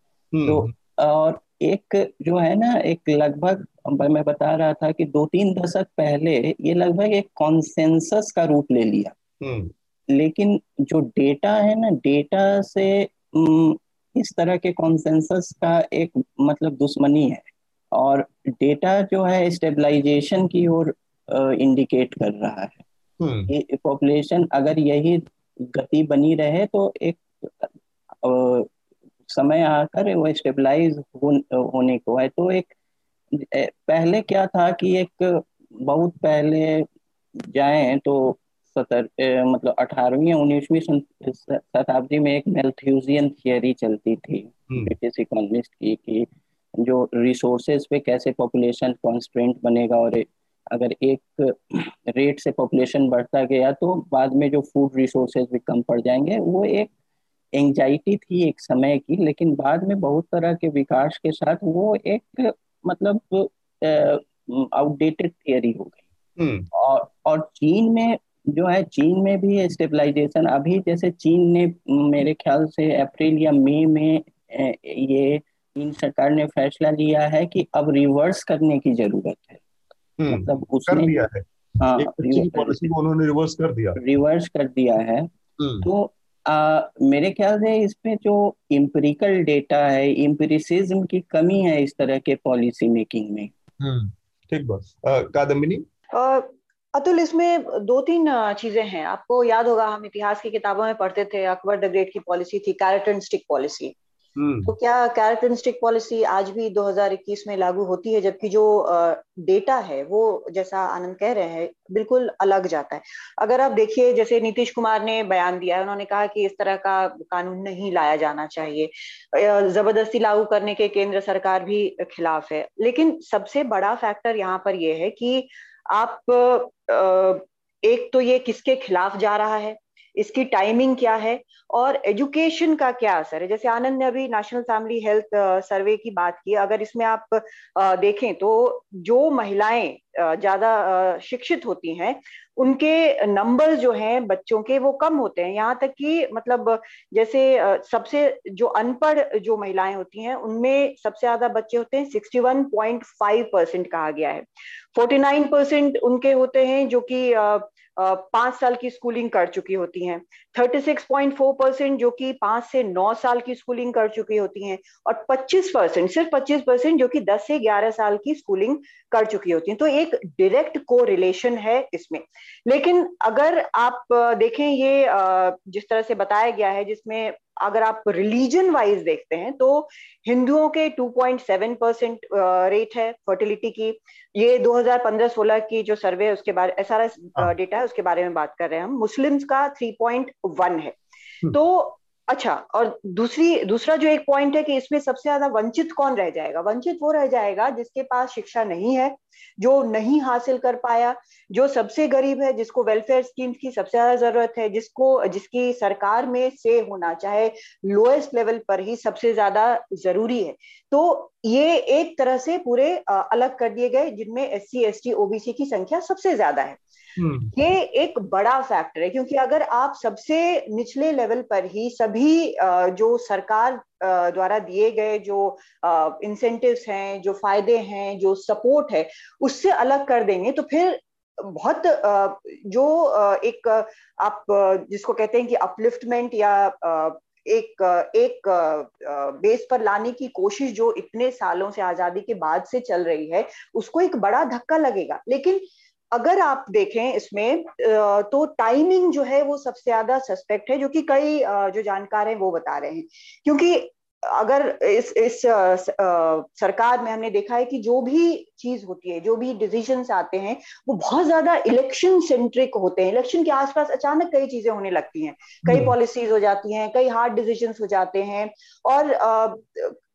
तो हम्म और एक जो है ना एक लगभग मैं बता रहा था कि दो तीन दशक पहले ये लगभग एक कॉन्सेंसस का रूप ले लिया। हम्म। लेकिन जो डेटा है ना डेटा से इस तरह के कॉन्सेंसस का एक मतलब दुश्मनी है। और डेटा जो है स्टेबलाइजेशन की ओर इंडिकेट कर रहा है। हम्म। पॉपुलेशन अगर यही गति बनी रहे तो एक अ, समय आकर वो स्टेबलाइज हो, होने को है। तो एक पहले क्या था कि एक बहुत पहले जाएँ तो सतर ए, मतलब अठारहवीं उन्नीसवीं शताब्दी में एक मेल्थ्यूजियन थियरी चलती थी हम्म। ब्रिटिश इकोनॉमिस्ट की कि जो रिसोर्सेज पे कैसे पॉपुलेशन कॉन्स्टेंट बनेगा और अगर एक रेट से पॉपुलेशन बढ़ता गया तो बाद में जो फ़ूड रिसोर्सेज भी कम पड़ जाएँगे वो एक एंजाइटी थी एक समय की लेकिन बाद में बहुत तरह के विकास के साथ वो एक मतलब आउटडेटेड थियरी हो गई। हम्म। और और चीन में जो है चीन में भी स्टेबलाइजेशन अभी जैसे चीन ने मेरे ख्याल से अप्रैल या मई में ये चीन सरकार ने फैसला लिया है कि अब रिवर्स करने की ज़रूरत है। हम्म, मतलब उसने कर दिया है। हाँ पॉलिसी को उन्होंने रिवर्स कर दिया। रिवर्स कर दिया है। हम्म। तो आ, मेरे ख्याल से इसमें जो इम्पेरिकल डेटा है इम्पेरिसिज्म की कमी है इस तरह के पॉलिसी मेकिंग में। हम्म, ठीक बस कादम्बिनी? अतुल इसमें दो तीन चीज़ें हैं। आपको याद होगा हम इतिहास की किताबों में पढ़ते थे अकबर द ग्रेट की पॉलिसी थी कैरेट स्टिक पॉलिसी। तो क्या कैरेट स्टिक पॉलिसी आज भी 2021 में लागू होती है? जबकि जो डेटा है, वो जैसा आनंद कह रहे हैं, बिल्कुल अलग जाता है। अगर आप देखिए, जैसे नीतीश कुमार ने बयान दिया है, उन्होंने कहा कि इस तरह का कानून नहीं लाया जाना चाहिए। ज़बरदस्ती लागू करने के केंद्र सरकार भी खिलाफ है। लेकिन सबसे बड़ा फैक्टर यहाँ पर यह है कि आप एक तो ये किसके खिलाफ जा रहा है? इसकी टाइमिंग क्या है और एजुकेशन का क्या असर है? जैसे आनंद ने अभी नेशनल फैमिली हेल्थ सर्वे की बात की। अगर इसमें आप देखें तो जो महिलाएँ ज़्यादा शिक्षित होती हैं, उनके नंबर जो हैं बच्चों के वो कम होते हैं। यहाँ तक कि मतलब जैसे सबसे जो अनपढ़ जो महिलाएँ होती हैं, उनमें सबसे ज़्यादा बच्चे होते हैं 61.5 परसेंट कहा गया है। 49 परसेंट उनके होते हैं जो कि पाँच साल की स्कूलिंग कर चुकी होती हैं। 36.4 परसेंट जो कि पाँच से नौ साल की स्कूलिंग कर चुकी होती हैं और 25 परसेंट, सिर्फ़ 25 परसेंट जो कि 10 से 11 साल की स्कूलिंग कर चुकी होती हैं। तो एक डायरेक्ट को रिलेशन है इसमें। लेकिन अगर आप देखें ये जिस तरह से बताया गया है जिसमें अगर आप रिलीजन वाइज देखते हैं तो हिंदुओं के 2.7 परसेंट रेट है फर्टिलिटी की। ये 2015-16 की जो सर्वे है उसके बारे एस आर डेटा है उसके बारे में बात कर रहे हैं हम। मुस्लिम्स का 3.1 है। हम्म। तो अच्छा और दूसरी दूसरा जो एक पॉइंट है कि इसमें सबसे ज़्यादा वंचित कौन रह जाएगा? वंचित वो रह जाएगा जिसके पास शिक्षा नहीं है जो नहीं हासिल कर पाया जो सबसे गरीब है जिसको वेलफेयर स्कीम्स की सबसे ज़्यादा ज़रूरत है जिसको जिसकी सरकार में से होना चाहे लोएस्ट लेवल पर ही सबसे ज़्यादा ज़रूरी है तो ये एक तरह से पूरे अलग कर दिए गए जिनमें S C S T OBC की संख्या सबसे ज़्यादा है हम्म। ये एक बड़ा फैक्टर है क्योंकि अगर आप सबसे निचले लेवल पर ही सभी जो सरकार द्वारा दिए गए जो इंसेंटिव्स हैं, जो फ़ायदे हैं, जो सपोर्ट है, उससे अलग कर देंगे। तो फिर बहुत जो एक, आप, जिसको कहते हैं कि अपलिफ्टमेंट या एक एक बेस पर लाने की कोशिश जो इतने सालों से आज़ादी के बाद से चल रही है, उसको एक बड़ा धक्का लगेगा। लेकिन अगर आप देखें इसमें तो टाइमिंग जो है वो सबसे ज़्यादा सस्पेक्ट है जो कि कई जो जानकार हैं वो बता रहे हैं। क्योंकि अगर इस इस सरकार में हमने देखा है कि जो भी चीज़ होती है जो भी डिसीज़न आते हैं वो बहुत ज़्यादा इलेक्शन सेंट्रिक होते हैं। इलेक्शन के आसपास अचानक कई चीज़ें होने लगती हैं। कई पॉलिसीज़ हम्म। हो जाती हैं कई हार्ड डिसीज़न हो जाते हैं और आ,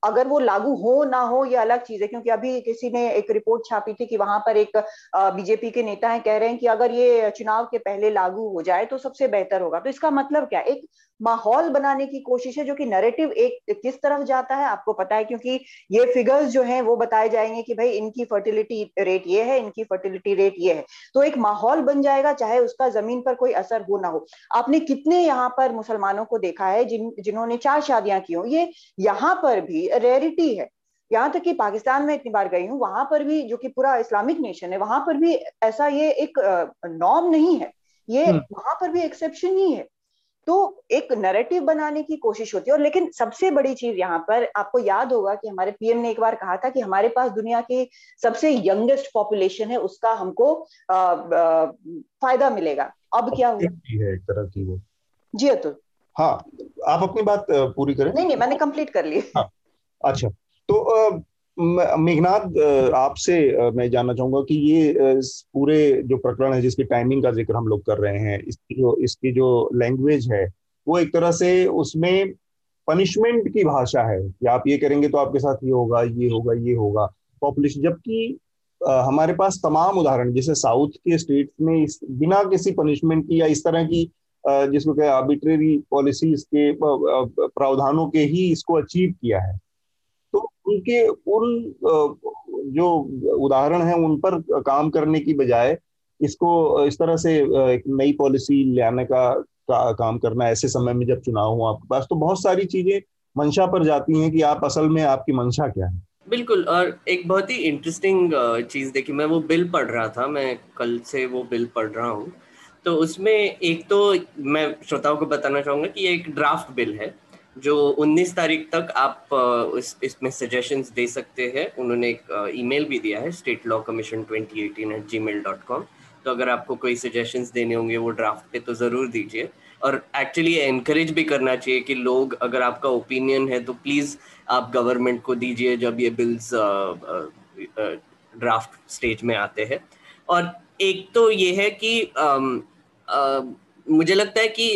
अगर वो लागू हो ना हो, ये अलग चीज़ है, क्योंकि अभी किसी ने एक रिपोर्ट छापी थी कि वहाँ पर एक बीजेपी के नेता है, कह रहे हैं कि अगर ये चुनाव के पहले लागू हो जाए तो सबसे बेहतर होगा। तो इसका मतलब क्या? एक माहौल बनाने की कोशिश है जो कि नैरेटिव एक किस तरफ़ जाता है आपको पता है क्योंकि ये फिगर्स जो हैं वो बताए जाएँगे कि भाई इनकी फर्टिलिटी रेट ये है इनकी फर्टिलिटी रेट ये है। तो एक माहौल बन जाएगा चाहे उसका ज़मीन पर कोई असर हो ना हो। आपने कितने यहाँ पर मुसलमानों को देखा है जिन जिन्होंने चार शादियाँ की हो। ये यहाँ पर भी रेयरिटी है। यहाँ तक कि पाकिस्तान में इतनी बार गई हूँ वहाँ पर भी जो कि पूरा इस्लामिक नेशन है वहाँ पर भी ऐसा ये एक नॉर्म नहीं है। ये हम्म। वहाँ पर भी एक्सेप्शन ही है। तो एक नैरेटिव बनाने की कोशिश होती है और लेकिन सबसे बड़ी चीज़ यहाँ पर आपको याद होगा कि हमारे पीएम ने एक बार कहा था कि हमारे पास दुनिया की सबसे यंगेस्ट पॉपुलेशन है उसका हमको आ, आ, फ़ायदा मिलेगा। अब क्या हुआ? है एक तरह की वो। जी अतुल। हाँ आप अपनी बात पूरी करें। नहीं नहीं मैंने कंप्लीट कर ली। हाँ, अच्छा। तो मेघनाथ आपसे मैं जानना चाहूँगा कि ये पूरे जो प्रकरण है, जिसकी टाइमिंग का ज़िक्र हम लोग कर रहे हैं, इसकी जो इसकी जो लैंग्वेज है, वो एक तरह से उसमें पनिशमेंट की भाषा है। कि आप ये करेंगे तो आपके साथ ये होगा ये होगा ये होगा। पॉपुलेशन जबकि हमारे पास तमाम उदाहरण, जैसे साउथ के स्टेट्स में इस, बिना किसी पनिशमेंट की या इस तरह की जिसको क्या आर्बिट्रेरी पॉलिसीज़ के प्रावधानों के ही इसको अचीव किया है। उनके उन जो उदाहरण है उन पर काम करने की बजाय इसको इस तरह से एक नई पॉलिसी लाने का, का काम करना ऐसे समय में जब चुनाव हो आपके पास तो बहुत सारी चीज़ें मंशा पर जाती हैं कि आप असल में आपकी मंशा क्या है। बिल्कुल और एक बहुत ही इंटरेस्टिंग चीज़ देखी मैं वो बिल पढ़ रहा था मैं कल से वो बिल पढ़ रहा हूँ। तो उसमें एक तो मैं श्रोताओं को बताना चाहूँगा कि एक ड्राफ्ट बिल है। जो 19 तारीख तक आप इस, इसमें दे सकते हैं, उन्होंने एक ईमेल भी दिया है state law commission 2018 at gmail dot com तो अगर आपको कोई सजेशंस देने होंगे, वो ड्राफ्ट पे तो ज़रूर दीजिए। और एक्चुअली एनकरेज भी करना चाहिए कि लोग, अगर आपका ओपिनियन है तो प्लीज़ आप गवर्नमेंट को दीजिए जब ये बिल्स ड्राफ्ट स्टेज में आते हैं। और एक तो ये है कि मुझे लगता है कि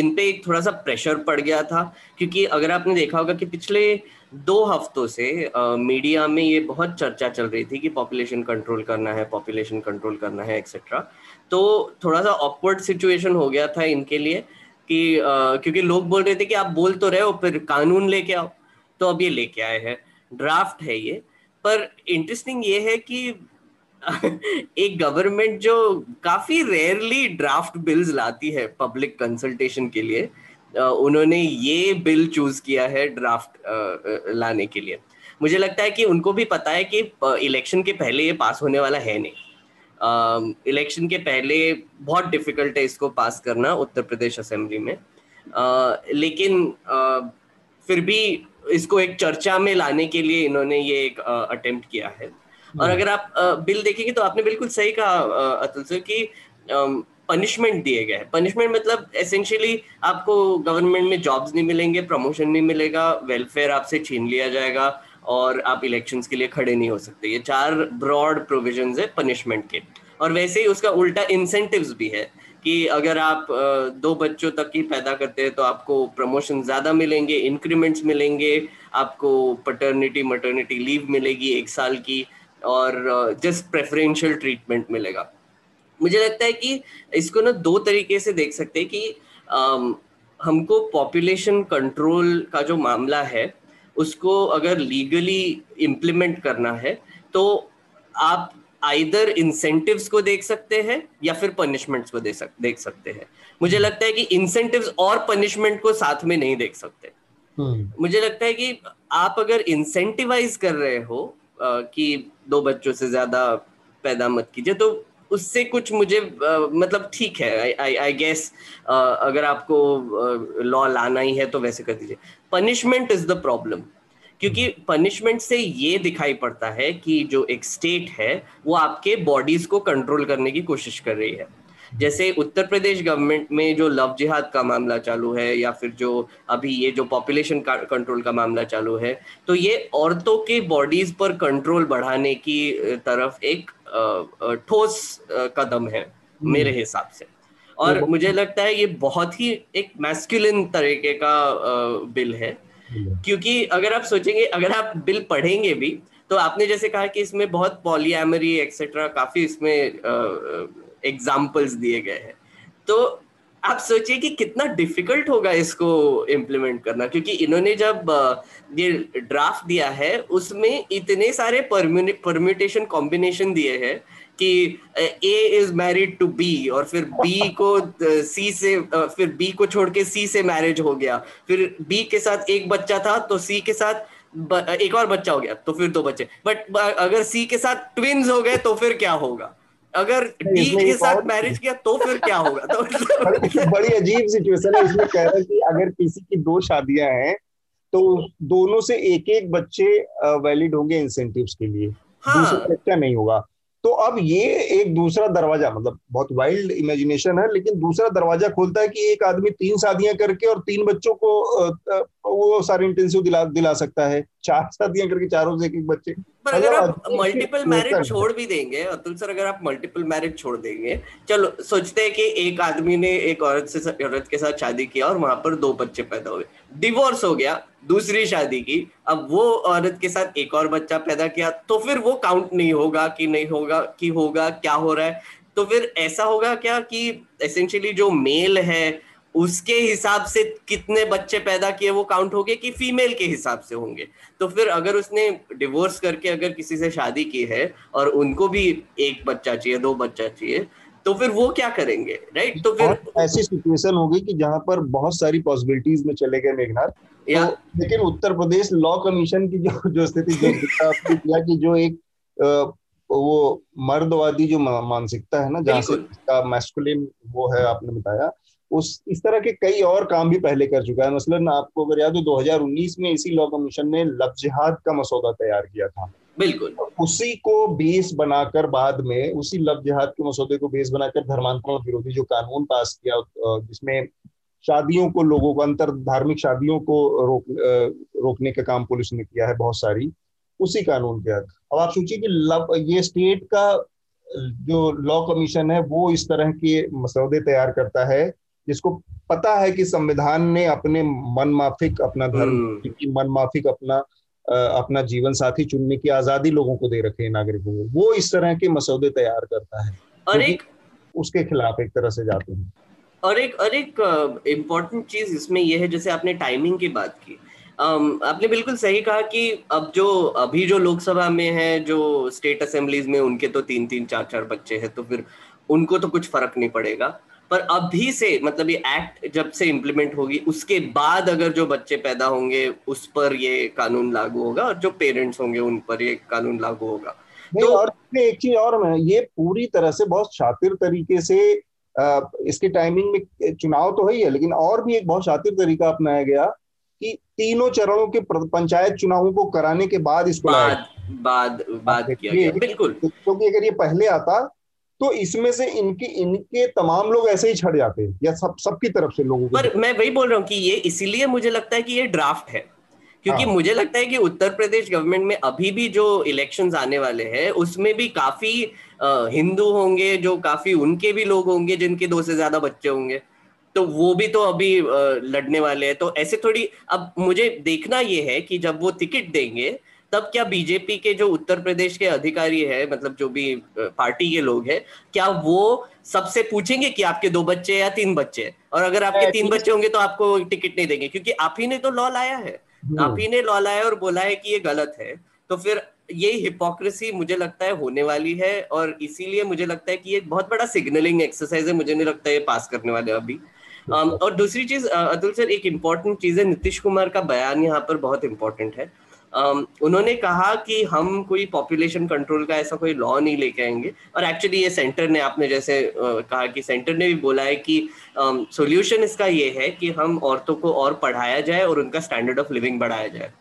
इन पे एक थोड़ा सा प्रेशर पड़ गया था, क्योंकि अगर आपने देखा होगा कि पिछले दो हफ्तों से मीडिया में ये बहुत चर्चा चल रही थी कि पॉपुलेशन कंट्रोल करना है पॉपुलेशन कंट्रोल करना है एक्सेट्रा तो थोड़ा सा ऑकवर्ड सिचुएशन हो गया था इनके लिए कि क्योंकि लोग बोल रहे थे कि आप बोल तो रहे हो, फिर कानून लेके आओ। तो अब ये लेके आए हैं। ड्राफ्ट है ये। पर इंटरेस्टिंग ये है कि एक गवर्नमेंट जो काफ़ी रेयरली ड्राफ्ट बिल्स लाती है पब्लिक कंसल्टेशन के लिए उन्होंने ये बिल चूज़ किया है ड्राफ्ट लाने के लिए। मुझे लगता है कि उनको भी पता है कि इलेक्शन के पहले ये पास होने वाला है नहीं। इलेक्शन के पहले बहुत डिफ़िकल्ट है इसको पास करना उत्तर प्रदेश असेंबली में। लेकिन फिर भी इसको एक चर्चा में लाने के लिए इन्होंने ये एक अटेम्प्ट किया है। और। अगर आप बिल देखेंगे तो आपने बिल्कुल सही कहा अतुल सर कि पनिशमेंट दिए गए हैं। पनिशमेंट मतलब एसेंशियली आपको गवर्नमेंट में जॉब्स नहीं मिलेंगे प्रमोशन नहीं मिलेगा वेलफेयर आपसे छीन लिया जाएगा और आप इलेक्शंस के लिए खड़े नहीं हो सकते। ये चार ब्रॉड प्रोविज़न है पनिशमेंट के। और वैसे ही उसका उल्टा इंसेंटिव्स भी है कि अगर आप दो बच्चों तक ही पैदा करते हैं तो आपको प्रमोशन ज़्यादा मिलेंगे इंक्रीमेंट्स मिलेंगे, आपको पटर्निटी मटर्निटी लीव मिलेगी एक साल की। और जस्ट प्रेफरेंशियल ट्रीटमेंट मिलेगा मुझे लगता है कि इसको ना दो तरीके से देख सकते हैं कि आम, हमको पॉपुलेशन कंट्रोल का जो मामला है उसको अगर लीगली इम्प्लीमेंट करना है तो आप आइदर इंसेंटिव्स को देख सकते हैं या फिर पनिशमेंट्स को देख सक, देख सकते हैं मुझे। लगता है कि इंसेंटिव्स और पनिशमेंट को साथ में नहीं देख सकते हम्म। मुझे लगता है कि आप अगर इंसेंटिवाइज कर रहे हो कि दो बच्चों से ज़्यादा पैदा मत कीजिए। तो उससे कुछ मुझे मतलब ठीक है। आई गेस अगर आपको लॉ लाना ही है तो वैसे कर दीजिए। पनिशमेंट इज़ द प्रॉब्लम क्योंकि पनिशमेंट से ये दिखाई पड़ता है कि जो एक स्टेट है, वो आपके बॉडीज को कंट्रोल करने की कोशिश कर रही है। जैसे उत्तर प्रदेश गवर्नमेंट में जो लव जिहाद का मामला चालू है या फिर जो अभी ये जो पॉपुलेशन कंट्रोल का मामला चालू है तो ये औरतों के बॉडीज पर कंट्रोल बढ़ाने की तरफ़ एक ठोस कदम है मेरे हम्म। हिसाब से। और मुझे लगता है ये बहुत ही एक मैस्कुलिन तरीके का बिल है। क्योंकि अगर आप सोचेंगे अगर आप बिल पढ़ेंगे भी तो आपने जैसे कहा कि इसमें बहुत पॉलीएमरी एक्सेट्रा काफ़ी इसमें एग्जाम्पल्स दिए गए हैं। तो आप सोचिए कि कितना डिफ़िकल्ट होगा इसको इम्प्लीमेंट करना, क्योंकि इन्होंने जब ये ड्राफ्ट दिया है, उसमें इतने सारे परम्यूटेशन कॉम्बिनेशन दिए हैं कि A is married to B और फिर बी को सी से फिर बी को छोड़ के सी से मैरिज हो गया। फिर बी के साथ एक बच्चा था तो सी के साथ एक और बच्चा हो गया तो फिर दो बच्चे। बट अगर सी के साथ ट्विंस हो गए तो फिर क्या होगा? अगर डी के साथ मैरिज किया तो फिर क्या होगा? तो मतलब बड़ी अजीब सिचुएशन है इसमें कह रहा है कि अगर किसी की दो शादियाँ हैं तो दोनों से एक एक बच्चे वैलिड होंगे इंसेंटिव्स के लिए। हाँ। दूसरा बच्चा नहीं होगा। तो अब ये एक दूसरा दरवाज़ा मतलब बहुत वाइल्ड इमेजिनेशन है लेकिन दूसरा दरवाज़ा खोलता है कि एक आदमी तीन शादियाँ करके और तीन बच्चों को वो सारे इंटेंसिव दिला दिला सकता है। चार शादियाँ करके चारों से एक एक बच्चे। पर अगर आप मल्टीपल मैरिज छोड़ भी देंगे अतुल सर अगर आप मल्टीपल मैरिज छोड़ देंगे चलो सोचते हैं कि एक आदमी ने एक औरत से औरत के साथ शादी किया और वहाँ पर दो बच्चे पैदा हुए। डिवोर्स हो गया दूसरी शादी की अब वो औरत के साथ एक और बच्चा पैदा किया तो फिर वो काउंट नहीं होगा कि नहीं होगा कि होगा क्या हो रहा है? तो फिर ऐसा होगा क्या कि एसेंशियली जो मेल है उसके हिसाब से कितने बच्चे पैदा किए वो काउंट होंगे कि फीमेल के हिसाब से होंगे। तो फिर अगर उसने डिवोर्स करके अगर किसी से शादी की है और उनको भी एक बच्चा चाहिए दो बच्चा चाहिए तो फिर वो क्या करेंगे राइट तो फिर ऐसी सिचुएशन होगी कि जहाँ पर बहुत सारी पॉसिबिलिटीज में चले गए मेघनाथ। तो, लेकिन उत्तर प्रदेश लॉ कमीशन की जो जो स्थिति जो किया कि जो एक वो मर्दवादी जो मानसिकता है ना जहाँ से इसका मैस्कुलिन वो है आपने बताया उस इस तरह के कई और काम भी पहले कर चुका है। मसलन आपको अगर याद हो 2019 में इसी लॉ कमीशन ने लव जिहाद का मसौदा तैयार किया था। बिल्कुल। उसी को बेस बनाकर बाद में उसी लव जिहाद के मसौदे को बेस बनाकर धर्मांतरण विरोधी जो कानून पास किया जिसमें शादियों को लोगों को अंतर धार्मिक शादियों को रोक रोकने का काम पुलिस ने किया है बहुत सारी उसी कानून के तहत। अब आप सोचिए कि लव ये स्टेट का जो लॉ कमीशन है वो इस तरह के मसौदे तैयार करता है जिसको पता है कि संविधान ने अपने मन माफिक अपना धर्म हम्म। की मन माफिक अपना अपना जीवन साथी चुनने की आज़ादी लोगों को दे रखे हैं नागरिकों को। वो इस तरह के मसौदे तैयार करता है। और एक उसके खिलाफ एक तरह से जाते हैं। और एक और एक इम्पोर्टेंट चीज़ इसमें यह है जैसे आपने टाइमिंग की बात की। um, आपने बिल्कुल सही कहा कि अब जो अभी जो लोकसभा में है जो स्टेट असेंबलीज में उनके तो तीन तीन चार चार बच्चे हैं तो फिर उनको तो कुछ फ़र्क नहीं पड़ेगा। पर अभी से मतलब ये एक्ट जब से इम्प्लीमेंट होगी उसके बाद अगर जो बच्चे पैदा होंगे उस पर ये कानून लागू होगा और जो पेरेंट्स होंगे उन पर ये कानून लागू होगा। तो और एक चीज़ और मैं ये पूरी तरह से बहुत शातिर तरीके से आ, इसके टाइमिंग में चुनाव तो है ही है लेकिन और भी एक बहुत शातिर तरीका अपनाया गया कि तीनों चरणों के पंचायत चुनावों को कराने के बाद इसको बाद बाद बाद किया गया। बिल्कुल। क्योंकि अगर ये पहले आता तो इसमें से इनके इनके तमाम लोग ऐसे ही छड़ जाते हैं या सब सबकी तरफ़ से लोगों पर मैं वही बोल रहा हूँ कि ये इसीलिए मुझे लगता है कि ये ड्राफ्ट है क्योंकि हाँ। मुझे लगता है कि उत्तर प्रदेश गवर्नमेंट में अभी भी जो इलेक्शन आने वाले हैं उसमें भी काफ़ी हिंदू होंगे जो काफ़ी उनके भी लोग होंगे जिनके दो से ज़्यादा बच्चे होंगे तो वो भी तो अभी लड़ने वाले हैं तो ऐसे थोड़ी अब मुझे देखना ये है कि जब वो टिकट देंगे तब क्या बीजेपी के जो उत्तर प्रदेश के अधिकारी है मतलब जो भी पार्टी के लोग हैं क्या वो सबसे पूछेंगे कि आपके दो बच्चे या तीन बच्चे और अगर आपके तीन बच्चे होंगे तो आपको टिकट नहीं देंगे क्योंकि आप ही ने तो लॉ लाया है। हम्म। आप ही ने लॉ लाया और बोला है कि ये गलत है। तो फिर ये हिपोक्रेसी मुझे लगता है होने वाली है और इसीलिए मुझे लगता है कि ये बहुत बड़ा सिग्नलिंग एक्सरसाइज है मुझे नहीं लगता है ये पास करने वाले अभी। और दूसरी चीज़ अतुल सर एक इंपॉर्टेंट चीज़ है नीतीश कुमार का बयान यहाँ पर बहुत इंपॉर्टेंट है। उन्होंने कहा कि हम कोई पॉपुलेशन कंट्रोल का ऐसा कोई लॉ नहीं लेके आएँगे। और एक्चुअली ये सेंटर ने आपने जैसे uh, कहा कि सेंटर ने भी बोला है कि सॉल्यूशन um, इसका ये है कि हम औरतों को और पढ़ाया जाए और उनका स्टैंडर्ड ऑफ़ लिविंग बढ़ाया जाए।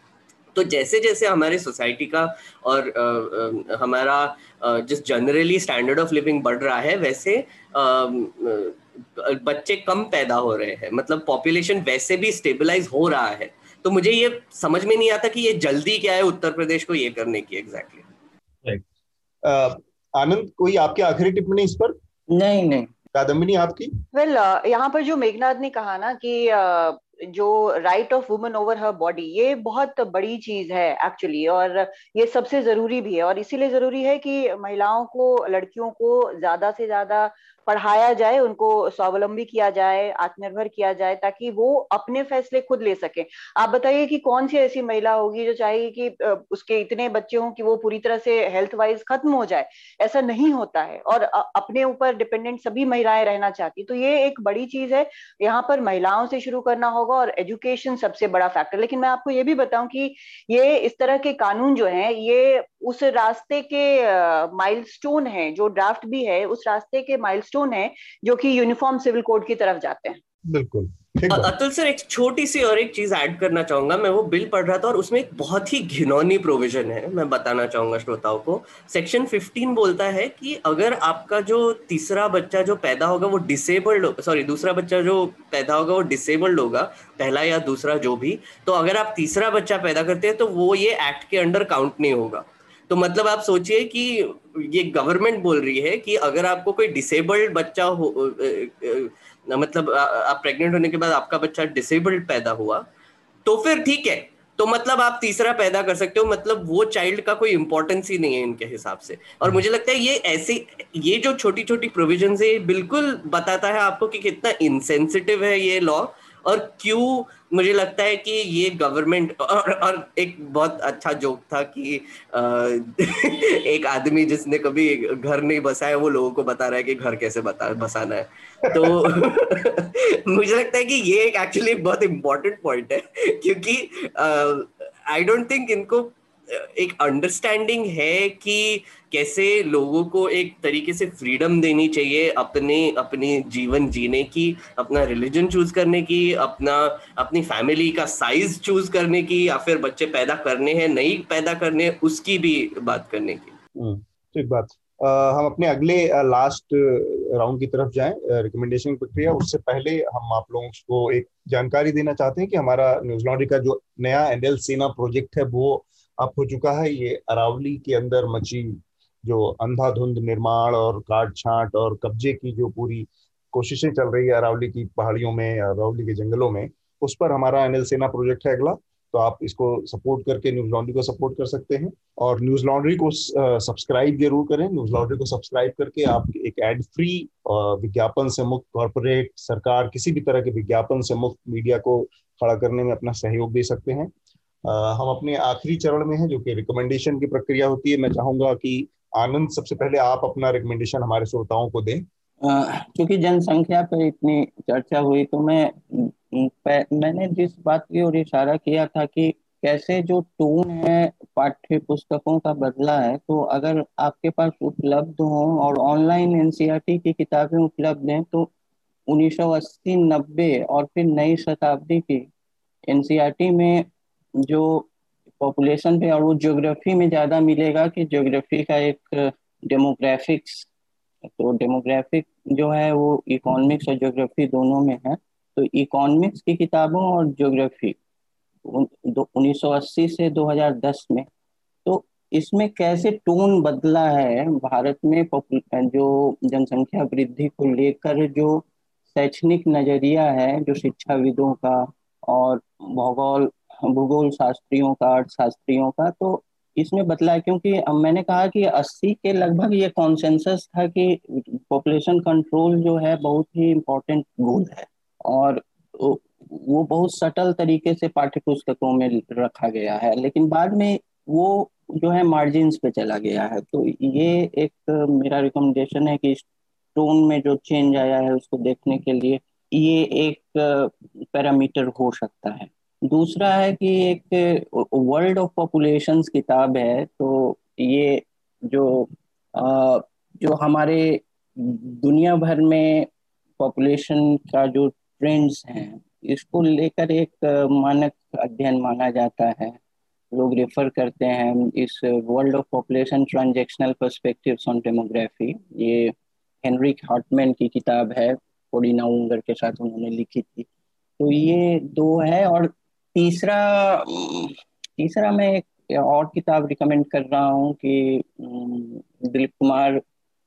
तो जैसे जैसे हमारे सोसाइटी का और आ, uh, हमारा जिस जनरली स्टैंडर्ड ऑफ़ लिविंग बढ़ रहा है वैसे आ, बच्चे कम पैदा हो रहे हैं। मतलब पॉपुलेशन वैसे भी स्टेबलाइज हो रहा है। तो मुझे ये समझ में नहीं आता कि ये जल्दी क्या है उत्तर प्रदेश को ये करने की एग्जैक्टली exactly. आनंद कोई आपकी आखिरी टिप्पणी इस पर? नहीं नहीं. कादम्बिनी आपकी? वेल well, यहाँ पर जो मेघनाथ ने कहा ना कि जो right of woman over her body ये बहुत बड़ी चीज़ है एक्चुअली और ये सबसे ज़रूरी भी है और इसीलिए ज़रूरी है कि महिलाओं को लड़कियों को ज़्यादा से ज़्यादा पढ़ाया जाए, उनको स्वावलंबी किया जाए, आत्मनिर्भर किया जाए, ताकि वो अपने फैसले खुद ले सके। आप बताइए कि कौन सी ऐसी महिला होगी जो चाहेगी कि उसके इतने बच्चे हों कि वो पूरी तरह से हेल्थ वाइज खत्म हो जाए? ऐसा नहीं होता है। और अपने ऊपर डिपेंडेंट सभी महिलाएँ रहना चाहती तो ये एक बड़ी चीज़ है। यहाँ पर महिलाओं से शुरू करना होगा और एजुकेशन सबसे बड़ा फैक्टर लेकिन मैं आपको ये भी बताऊँ कि ये इस तरह के कानून जो है, ये उस रास्ते के माइलस्टोन है, जो ड्राफ्ट भी है, उस रास्ते के माइलस्टोन है जो कि यूनिफॉर्म सिविल कोड की तरफ़ जाते हैं। बिल्कुल अतुल सर एक छोटी सी और एक चीज़ ऐड करना चाहूँगा मैं वो बिल पढ़ रहा था और उसमें एक बहुत ही घिनौनी प्रोविज़न है मैं बताना चाहूँगा श्रोताओं को। सेक्शन 15 बोलता है कि अगर आपका जो तीसरा बच्चा जो पैदा होगा वो डिसेबल्ड सॉरी दूसरा बच्चा जो पैदा होगा वो डिसेबल्ड होगा पहला या दूसरा जो भी तो अगर आप तीसरा बच्चा पैदा करते हैं तो वो ये एक्ट के अंडर काउंट नहीं होगा। तो मतलब आप सोचिए कि ये गवर्नमेंट बोल रही है कि अगर आपको कोई डिसेबल्ड बच्चा हो मतलब आप प्रेग्नेंट होने के बाद आपका बच्चा डिसेबल्ड पैदा हुआ तो फिर ठीक है तो मतलब आप तीसरा पैदा कर सकते हो मतलब वो चाइल्ड का कोई इंपॉर्टेंस ही नहीं है इनके हिसाब से और। मुझे लगता है ये ऐसे, ये जो छोटी छोटी प्रोविज़न है बिल्कुल बताता है आपको कि कितना इंसेंसिटिव है ये लॉ और क्यों मुझे लगता है कि ये गवर्नमेंट और, और एक बहुत अच्छा जोक था कि आ, एक आदमी जिसने कभी घर नहीं बसाया वो लोगों को बता रहा है कि घर कैसे बता बसाना है। तो मुझे लगता है कि ये एक एक्चुअली बहुत इम्पोर्टेंट पॉइंट है क्योंकि आई डोंट थिंक इनको एक अंडरस्टैंडिंग है कि कैसे लोगों को एक तरीके से फ्रीडम देनी चाहिए अपने अपने जीवन जीने की अपना रिलीजन चूज़ करने की अपना अपनी फैमिली का साइज़ चूज़ करने की या फिर बच्चे पैदा करने हैं नहीं पैदा करने उसकी भी बात करने की। हम्म, ठीक बात। आ, हम अपने अगले लास्ट राउंड की तरफ़ जाएँ। रिकमेंडेशन प्रक्रिया उससे पहले हम आप लोगों को एक जानकारी देना चाहते हैं कि हमारा न्यूज़ लॉन्ड्री का जो नया एंडल सेना प्रोजेक्ट है वो अब हो चुका है ये अरावली के अंदर मची जो अंधाधुंध निर्माण और काट छाट और कब्जे की जो पूरी कोशिशें चल रही है अरावली की पहाड़ियों में, अरावली के जंगलों में, उस पर हमारा एनएल सेना प्रोजेक्ट है अगला। तो आप इसको सपोर्ट करके न्यूज़ लॉन्ड्री को सपोर्ट कर सकते हैं और न्यूज़ लॉन्ड्री को सब्सक्राइब ज़रूर करें। न्यूज़ लॉन्ड्री को सब्सक्राइब करके आप एक एड फ्री विज्ञापन से मुक्त कॉरपोरेट सरकार, किसी भी तरह के विज्ञापन से मुक्त मीडिया को खड़ा करने में अपना सहयोग दे सकते हैं। हम अपने आखिरी चरण में हैं, जो कि रिकमेंडेशन की प्रक्रिया होती है। मैं चाहूँगा कि आनंद, सबसे पहले आप अपना रिकमेंडेशन हमारे श्रोताओं को दें। क्योंकि जनसंख्या पर इतनी चर्चा हुई तो मैं मैंने जिस बात की ओर इशारा किया था कि कैसे जो टोन है, पाठ्य पुस्तकों का बदला है तो अगर आपके पास उपलब्ध हो और ऑनलाइन एनसीईआरटी की किताबें उपलब्ध हैं तो 1980 90 और फिर नई शताब्दी की एनसीईआरटी में जो पॉपुलेशन पे और वो ज्योग्राफी में ज़्यादा मिलेगा कि ज्योग्राफी का एक डेमोग्राफिक्स तो डेमोग्राफिक जो है वो इकोनॉमिक्स और ज्योग्राफी दोनों में है। तो इकोनॉमिक्स की किताबों और ज्योग्राफी उन्नीस सौ अस्सी से 2010 में तो इसमें कैसे टोन बदला है भारत में जो जनसंख्या वृद्धि को लेकर जो शैक्षणिक नज़रिया है, जो शिक्षाविदों का और भूगोल भूगोल शास्त्रियों का अर्थशास्त्रियों का तो इसमें बदला है क्योंकि मैंने कहा कि 80 के लगभग ये कॉन्सेंसस था कि पॉपुलेशन कंट्रोल जो है बहुत ही इम्पोर्टेंट गोल है। और वो बहुत सटल तरीके से पाठ्य पुस्तकों में रखा गया है, लेकिन बाद में वो जो है मार्जिन पे चला गया है। तो ये एक मेरा रिकमेंडेशन है कि टोन में जो चेंज आया है उसको देखने के लिए ये एक पैरामीटर हो सकता है। दूसरा है कि एक वर्ल्ड ऑफ़ पॉपुलेशंस किताब है तो ये जो आ, जो हमारे दुनिया भर में पॉपुलेशन का जो ट्रेंड्स हैं इसको लेकर एक मानक अध्ययन माना जाता है। लोग रेफर करते हैं इस world of population transactional perspective on demography ये हेनरिक हार्टमैन की किताब है पोडिना उंगर के साथ उन्होंने लिखी थी। तो ये दो है और तीसरा तीसरा मैं एक और किताब रिकमेंड कर रहा हूँ कि दिलीप कुमार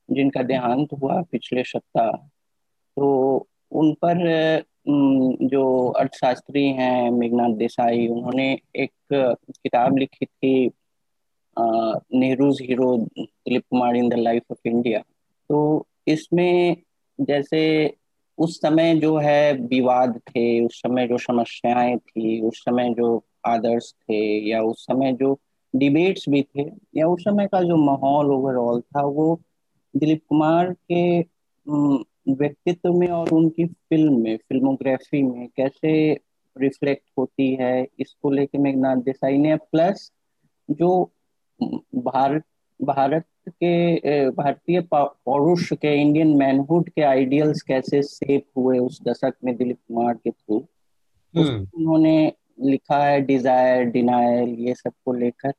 जिनका देहांत हुआ पिछले सप्ताह तो उन पर जो अर्थशास्त्री हैं मेघनाथ देसाई, उन्होंने एक किताब लिखी थी Nehru's hero Dilip Kumar in the life of India. तो इसमें जैसे उस समय जो है विवाद थे, उस समय जो समस्याएँ थी, उस समय जो आदर्श थे, या उस समय जो डिबेट्स भी थे, या उस समय का जो माहौल ओवरऑल था, वो दिलीप कुमार के व्यक्तित्व में और उनकी फ़िल्म में फिल्मोग्राफी में कैसे रिफ्लेक्ट होती है, इसको लेके मेघनाथ देसाई ने प्लस जो भारत भारत के भारतीय पौरुष के इंडियन मैनहुड के आइडियल्स कैसे सेप हुए उस दशक में दिलीप कुमार के थ्रू हम्म। उन्होंने लिखा है डिज़ायर डिनायल ये सबको लेकर।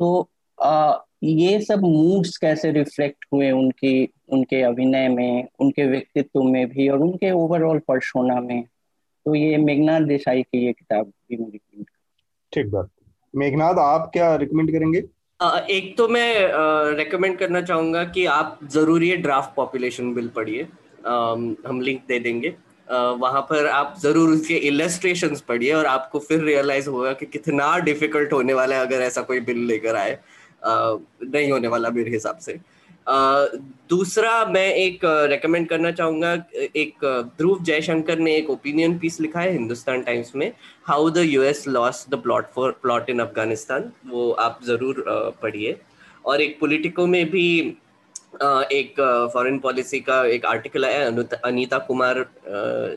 तो आ, ये सब मूड्स कैसे रिफ्लेक्ट हुए उनकी उनके अभिनय में उनके व्यक्तित्व में भी और उनके ओवरऑल परसोना में? तो ये मेघनाथ देसाई की ये किताब भी मैं रिकमेंड ठीक बात। मेघनाथ आप क्या रिकमेंड करेंगे? एक तो मैं रेकमेंड करना चाहूँगा कि आप ज़रूरी ये ड्राफ्ट पॉपुलेशन बिल पढ़िए। हम लिंक दे देंगे। वहाँ पर आप ज़रूर उसके इलस्ट्रेशन पढ़िए और आपको फिर रियलाइज़ होगा कि कितना डिफ़िकल्ट होने वाला है अगर ऐसा कोई बिल लेकर आए। नहीं होने वाला मेरे हिसाब से। दूसरा मैं एक रेकमेंड करना चाहूँगा, एक ध्रुव जयशंकर ने एक ओपिनियन पीस लिखा है हिंदुस्तान टाइम्स में how the US lost the plot for plot in Afghanistan वो आप ज़रूर पढ़िए। और एक पोलिटिको में भी एक फॉरेन पॉलिसी का एक आर्टिकल है, अनीता कुमार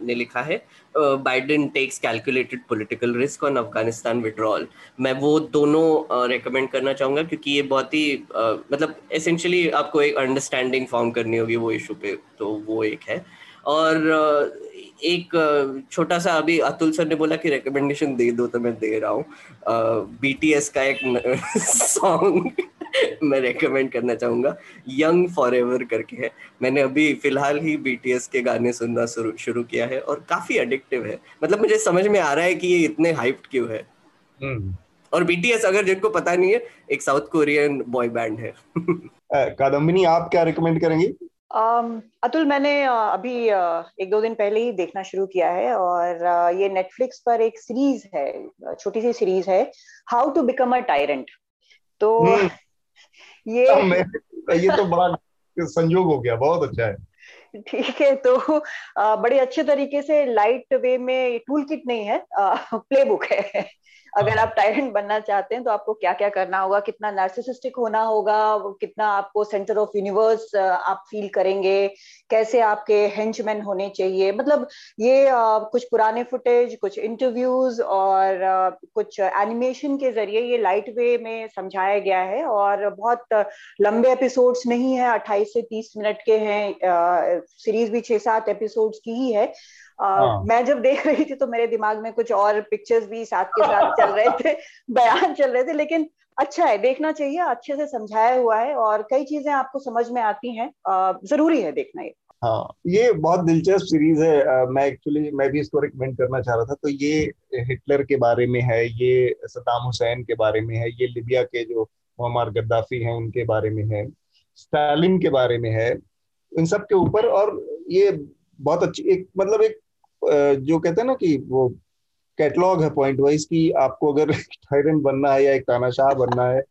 ने लिखा है। Biden takes calculated political risk on Afghanistan withdrawal मैं वो दोनों रेकमेंड करना चाहूँगा क्योंकि ये बहुत ही मतलब एसेंशियली आपको एक अंडरस्टैंडिंग फॉर्म करनी होगी वो इशू पे तो वो एक है। और एक छोटा सा अभी अतुल सर ने बोला कि रिकमेंडेशन दे दो तो मैं दे रहा हूँ। बीटीएस का एक सॉन्ग मैं रेकमेंड करना चाहूँगा यंग फॉर एवर करके है। मैंने अभी फ़िलहाल ही बीटीएस के गाने सुनना शुरू शुरू किया है और काफ़ी अडिक्टिव है। मतलब मुझे समझ में आ रहा है कि ये इतने हाइप्ड क्यों है। हम्म। और बीटीएस अगर जिनको पता नहीं है एक साउथ कोरियन बॉय बैंड है। कादम्बिनी आप क्या रिकमेंड करेंगे? Um, अतुल मैंने अभी एक दो दिन पहले ही देखना शुरू किया है और ये नेटफ्लिक्स पर एक सीरीज़ है छोटी सी सीरीज़ है how to become a tyrant तो हम्म। ये ये तो बड़ा संयोग हो गया बहुत अच्छा है। ठीक है तो बड़े अच्छे तरीके से लाइट वे में टूल किट नहीं है प्ले बुक है। अगर। आप टायरेंट बनना चाहते हैं तो आपको क्या क्या करना होगा? कितना नार्सिसिस्टिक होना होगा? कितना आपको सेंटर ऑफ़ यूनिवर्स आप फील करेंगे? कैसे आपके हेंचमैन होने चाहिए? मतलब ये कुछ पुराने फुटेज कुछ इंटरव्यूज़ और कुछ एनिमेशन के ज़रिए ये लाइट वे में समझाया गया है और बहुत लंबे एपिसोड्स नहीं है 28 से 30 मिनट के हैं सीरीज़ भी छह सात एपिसोड्स की ही है। हाँ। मैं जब देख रही थी तो मेरे दिमाग में कुछ और पिक्चर्स भी साथ के साथ चल रहे थे बयान चल रहे थे लेकिन अच्छा है देखना चाहिए अच्छे से समझाया हुआ है और कई चीज़ें आपको समझ में आती हैं ज़रूरी है देखना ये हाँ ये बहुत दिलचस्प सीरीज़ है आ, मैं एक्चुअली मैं भी इसको रिकमेंड करना चाह रहा था तो ये हिटलर के बारे में है ये सदाम हुसैन के बारे में है ये लिबिया के जो मुहम्मद गद्दाफी हैं उनके बारे में है स्टालिन के बारे में है इन सब के ऊपर और ये बहुत अच्छी एक मतलब एक जो कहते हैं ना कि वो कैटलॉग है पॉइंट वाइज कि आपको अगर टायरेंट बनना है या एक तानाशाह बनना है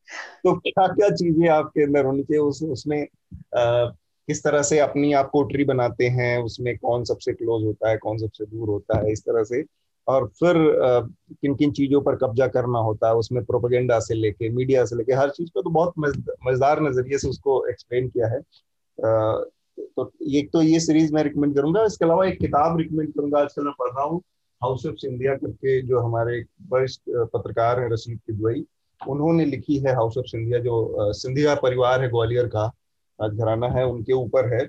तो क्या क्या चीज़ें आपके अंदर होनी चाहिए? उस, उसमें किस तरह से अपनी आप कोटरी बनाते हैं? उसमें कौन सबसे क्लोज होता है, कौन सबसे दूर होता है? इस तरह से। और फिर किन किन चीज़ों पर कब्जा करना होता है, उसमें प्रोपेगेंडा से लेके मीडिया से लेके, हर चीज़ को तो बहुत मज़ेदार नज़रिए से उसको एक्सप्लेन किया है। तो एक तो ये सीरीज़ मैं रिकमेंड करूँगा, इसके अलावा एक किताब रिकमेंड करूँगा आजकल मैं पढ़ रहा हूँ हाउस ऑफ़ सिंधिया करके जो हमारे वरिष्ठ पत्रकार हैं रशीद किदवई, उन्होंने लिखी है हाउस ऑफ़ सिंधिया जो सिंधिया परिवार है, ग्वालियर का घराना है, उनके ऊपर है।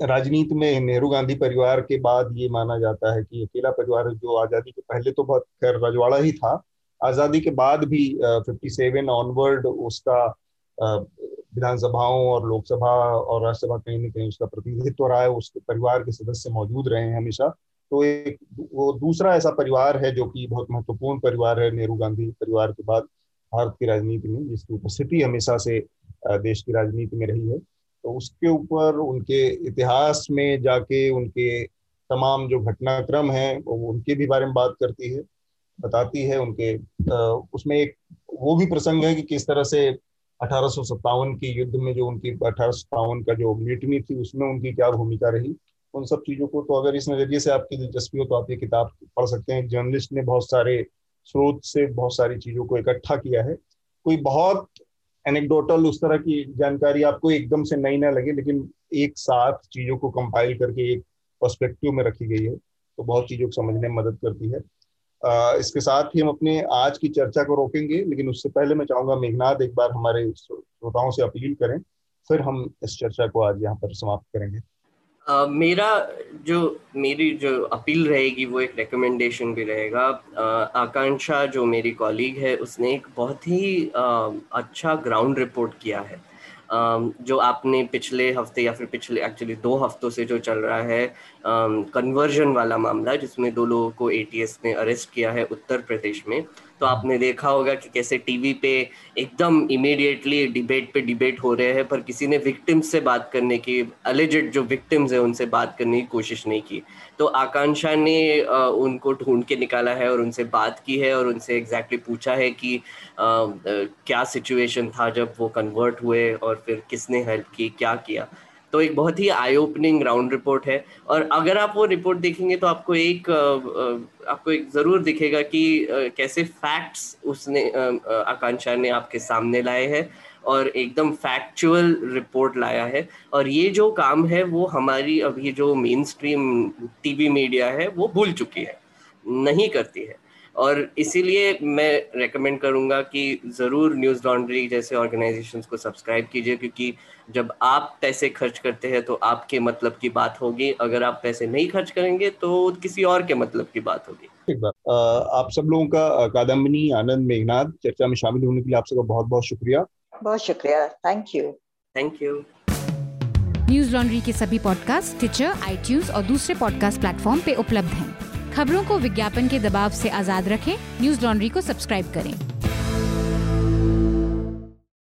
राजनीति में नेहरू गांधी परिवार के बाद ये माना जाता है कि अकेला परिवार जो आज़ादी के पहले तो बहुत, खैर, रजवाड़ा ही था। आज़ादी के बाद भी फिफ्टी सेवन ऑनवर्ड उसका विधानसभाओं और लोकसभा और राज्यसभा कहीं ना कहीं उसका प्रतिनिधित्व रहा है उसके परिवार के सदस्य मौजूद रहे हैं हमेशा। तो एक वो दूसरा ऐसा परिवार है जो कि बहुत महत्वपूर्ण परिवार है, नेहरू गांधी परिवार के बाद भारत की राजनीति में, जिसकी उपस्थिति हमेशा से देश की राजनीति में रही है। तो उसके ऊपर उनके इतिहास में जाके उनके तमाम जो घटनाक्रम है, वो उनके भी बारे में बात करती है, बताती है उनके उसमें एक वो भी प्रसंग है कि किस तरह से अठारह के युद्ध में जो उनकी अठारह सौ सत्तावन का जो मिलिट्री थी, उसमें उनकी क्या भूमिका रही? उन सब चीज़ों को तो अगर इस नज़रिए से आपकी दिलचस्पी हो तो आप ये किताब पढ़ सकते हैं। जर्नलिस्ट ने बहुत सारे स्रोत से बहुत सारी चीज़ों को इकट्ठा किया है। कोई बहुत एनेक्डोटल उस तरह की जानकारी आपको एकदम से नई ना लगे, लेकिन एक साथ चीज़ों को कंपाइल करके एक पर्सपेक्टिव में रखी गई है तो बहुत चीज़ों को समझने में मदद करती है। इसके साथ ही हम अपने आज की चर्चा को रोकेंगे लेकिन उससे पहले मैं चाहूँगा मेघनाथ एक बार हमारे श्रोताओं से अपील करें फिर हम इस चर्चा को आज यहाँ पर समाप्त करेंगे। Uh, मेरा जो मेरी जो अपील रहेगी वो एक रिकमेंडेशन भी रहेगा। uh, आकांक्षा जो मेरी कॉलीग है उसने एक बहुत ही uh, अच्छा ग्राउंड रिपोर्ट किया है। जो आपने पिछले हफ़्ते या फिर पिछले एक्चुअली दो हफ्तों से जो चल रहा है कन्वर्जन वाला मामला, जिसमें दो लोगों को एटीएस ने अरेस्ट किया है उत्तर प्रदेश में तो आपने देखा होगा कि कैसे टीवी पे एकदम इमीडिएटली डिबेट पे डिबेट हो रहे हैं, पर किसी ने विक्टिम्स से बात करने की अलिजेड जो विक्टिम्स है, उनसे बात करने की कोशिश नहीं की। तो आकांक्षा ने उनको ढूंढ के निकाला है और उनसे बात की है और उनसे एग्जैक्टली exactly पूछा है कि क्या सिचुएशन था जब वो कन्वर्ट हुए और फिर किसने हेल्प की, क्या किया। तो एक बहुत ही आई ओपनिंग राउंड रिपोर्ट है। और अगर आप वो रिपोर्ट देखेंगे तो आपको एक आपको एक ज़रूर दिखेगा कि कैसे फैक्ट्स उसने आकांक्षा ने आपके सामने लाए हैं और एकदम फैक्चुअल रिपोर्ट लाया है। और ये जो काम है वो हमारी अभी जो मेन स्ट्रीम टीवी मीडिया है वो भूल चुकी है, नहीं करती है। और इसीलिए मैं रेकमेंड करूँगा कि ज़रूर न्यूज़ लॉन्ड्री जैसे ऑर्गेनाइजेशंस को सब्सक्राइब कीजिए, क्योंकि जब आप पैसे खर्च करते हैं तो आपके मतलब की बात होगी। अगर आप पैसे नहीं खर्च करेंगे तो किसी और के मतलब की बात होगी। ठीक बात। आप सब लोगों का कादम्बनी आनंद मेघनाथ चर्चा में शामिल होने के लिए आप सबका बहुत बहुत शुक्रिया। बहुत शुक्रिया। Thank you thank you Newslaundry के सभी पॉडकास्ट ट्विटर आई और दूसरे पॉडकास्ट प्लेटफॉर्म पे उपलब्ध हैं। खबरों को विज्ञापन के दबाव से आज़ाद रखें। न्यूज़ लॉन्ड्री को सब्सक्राइब करें।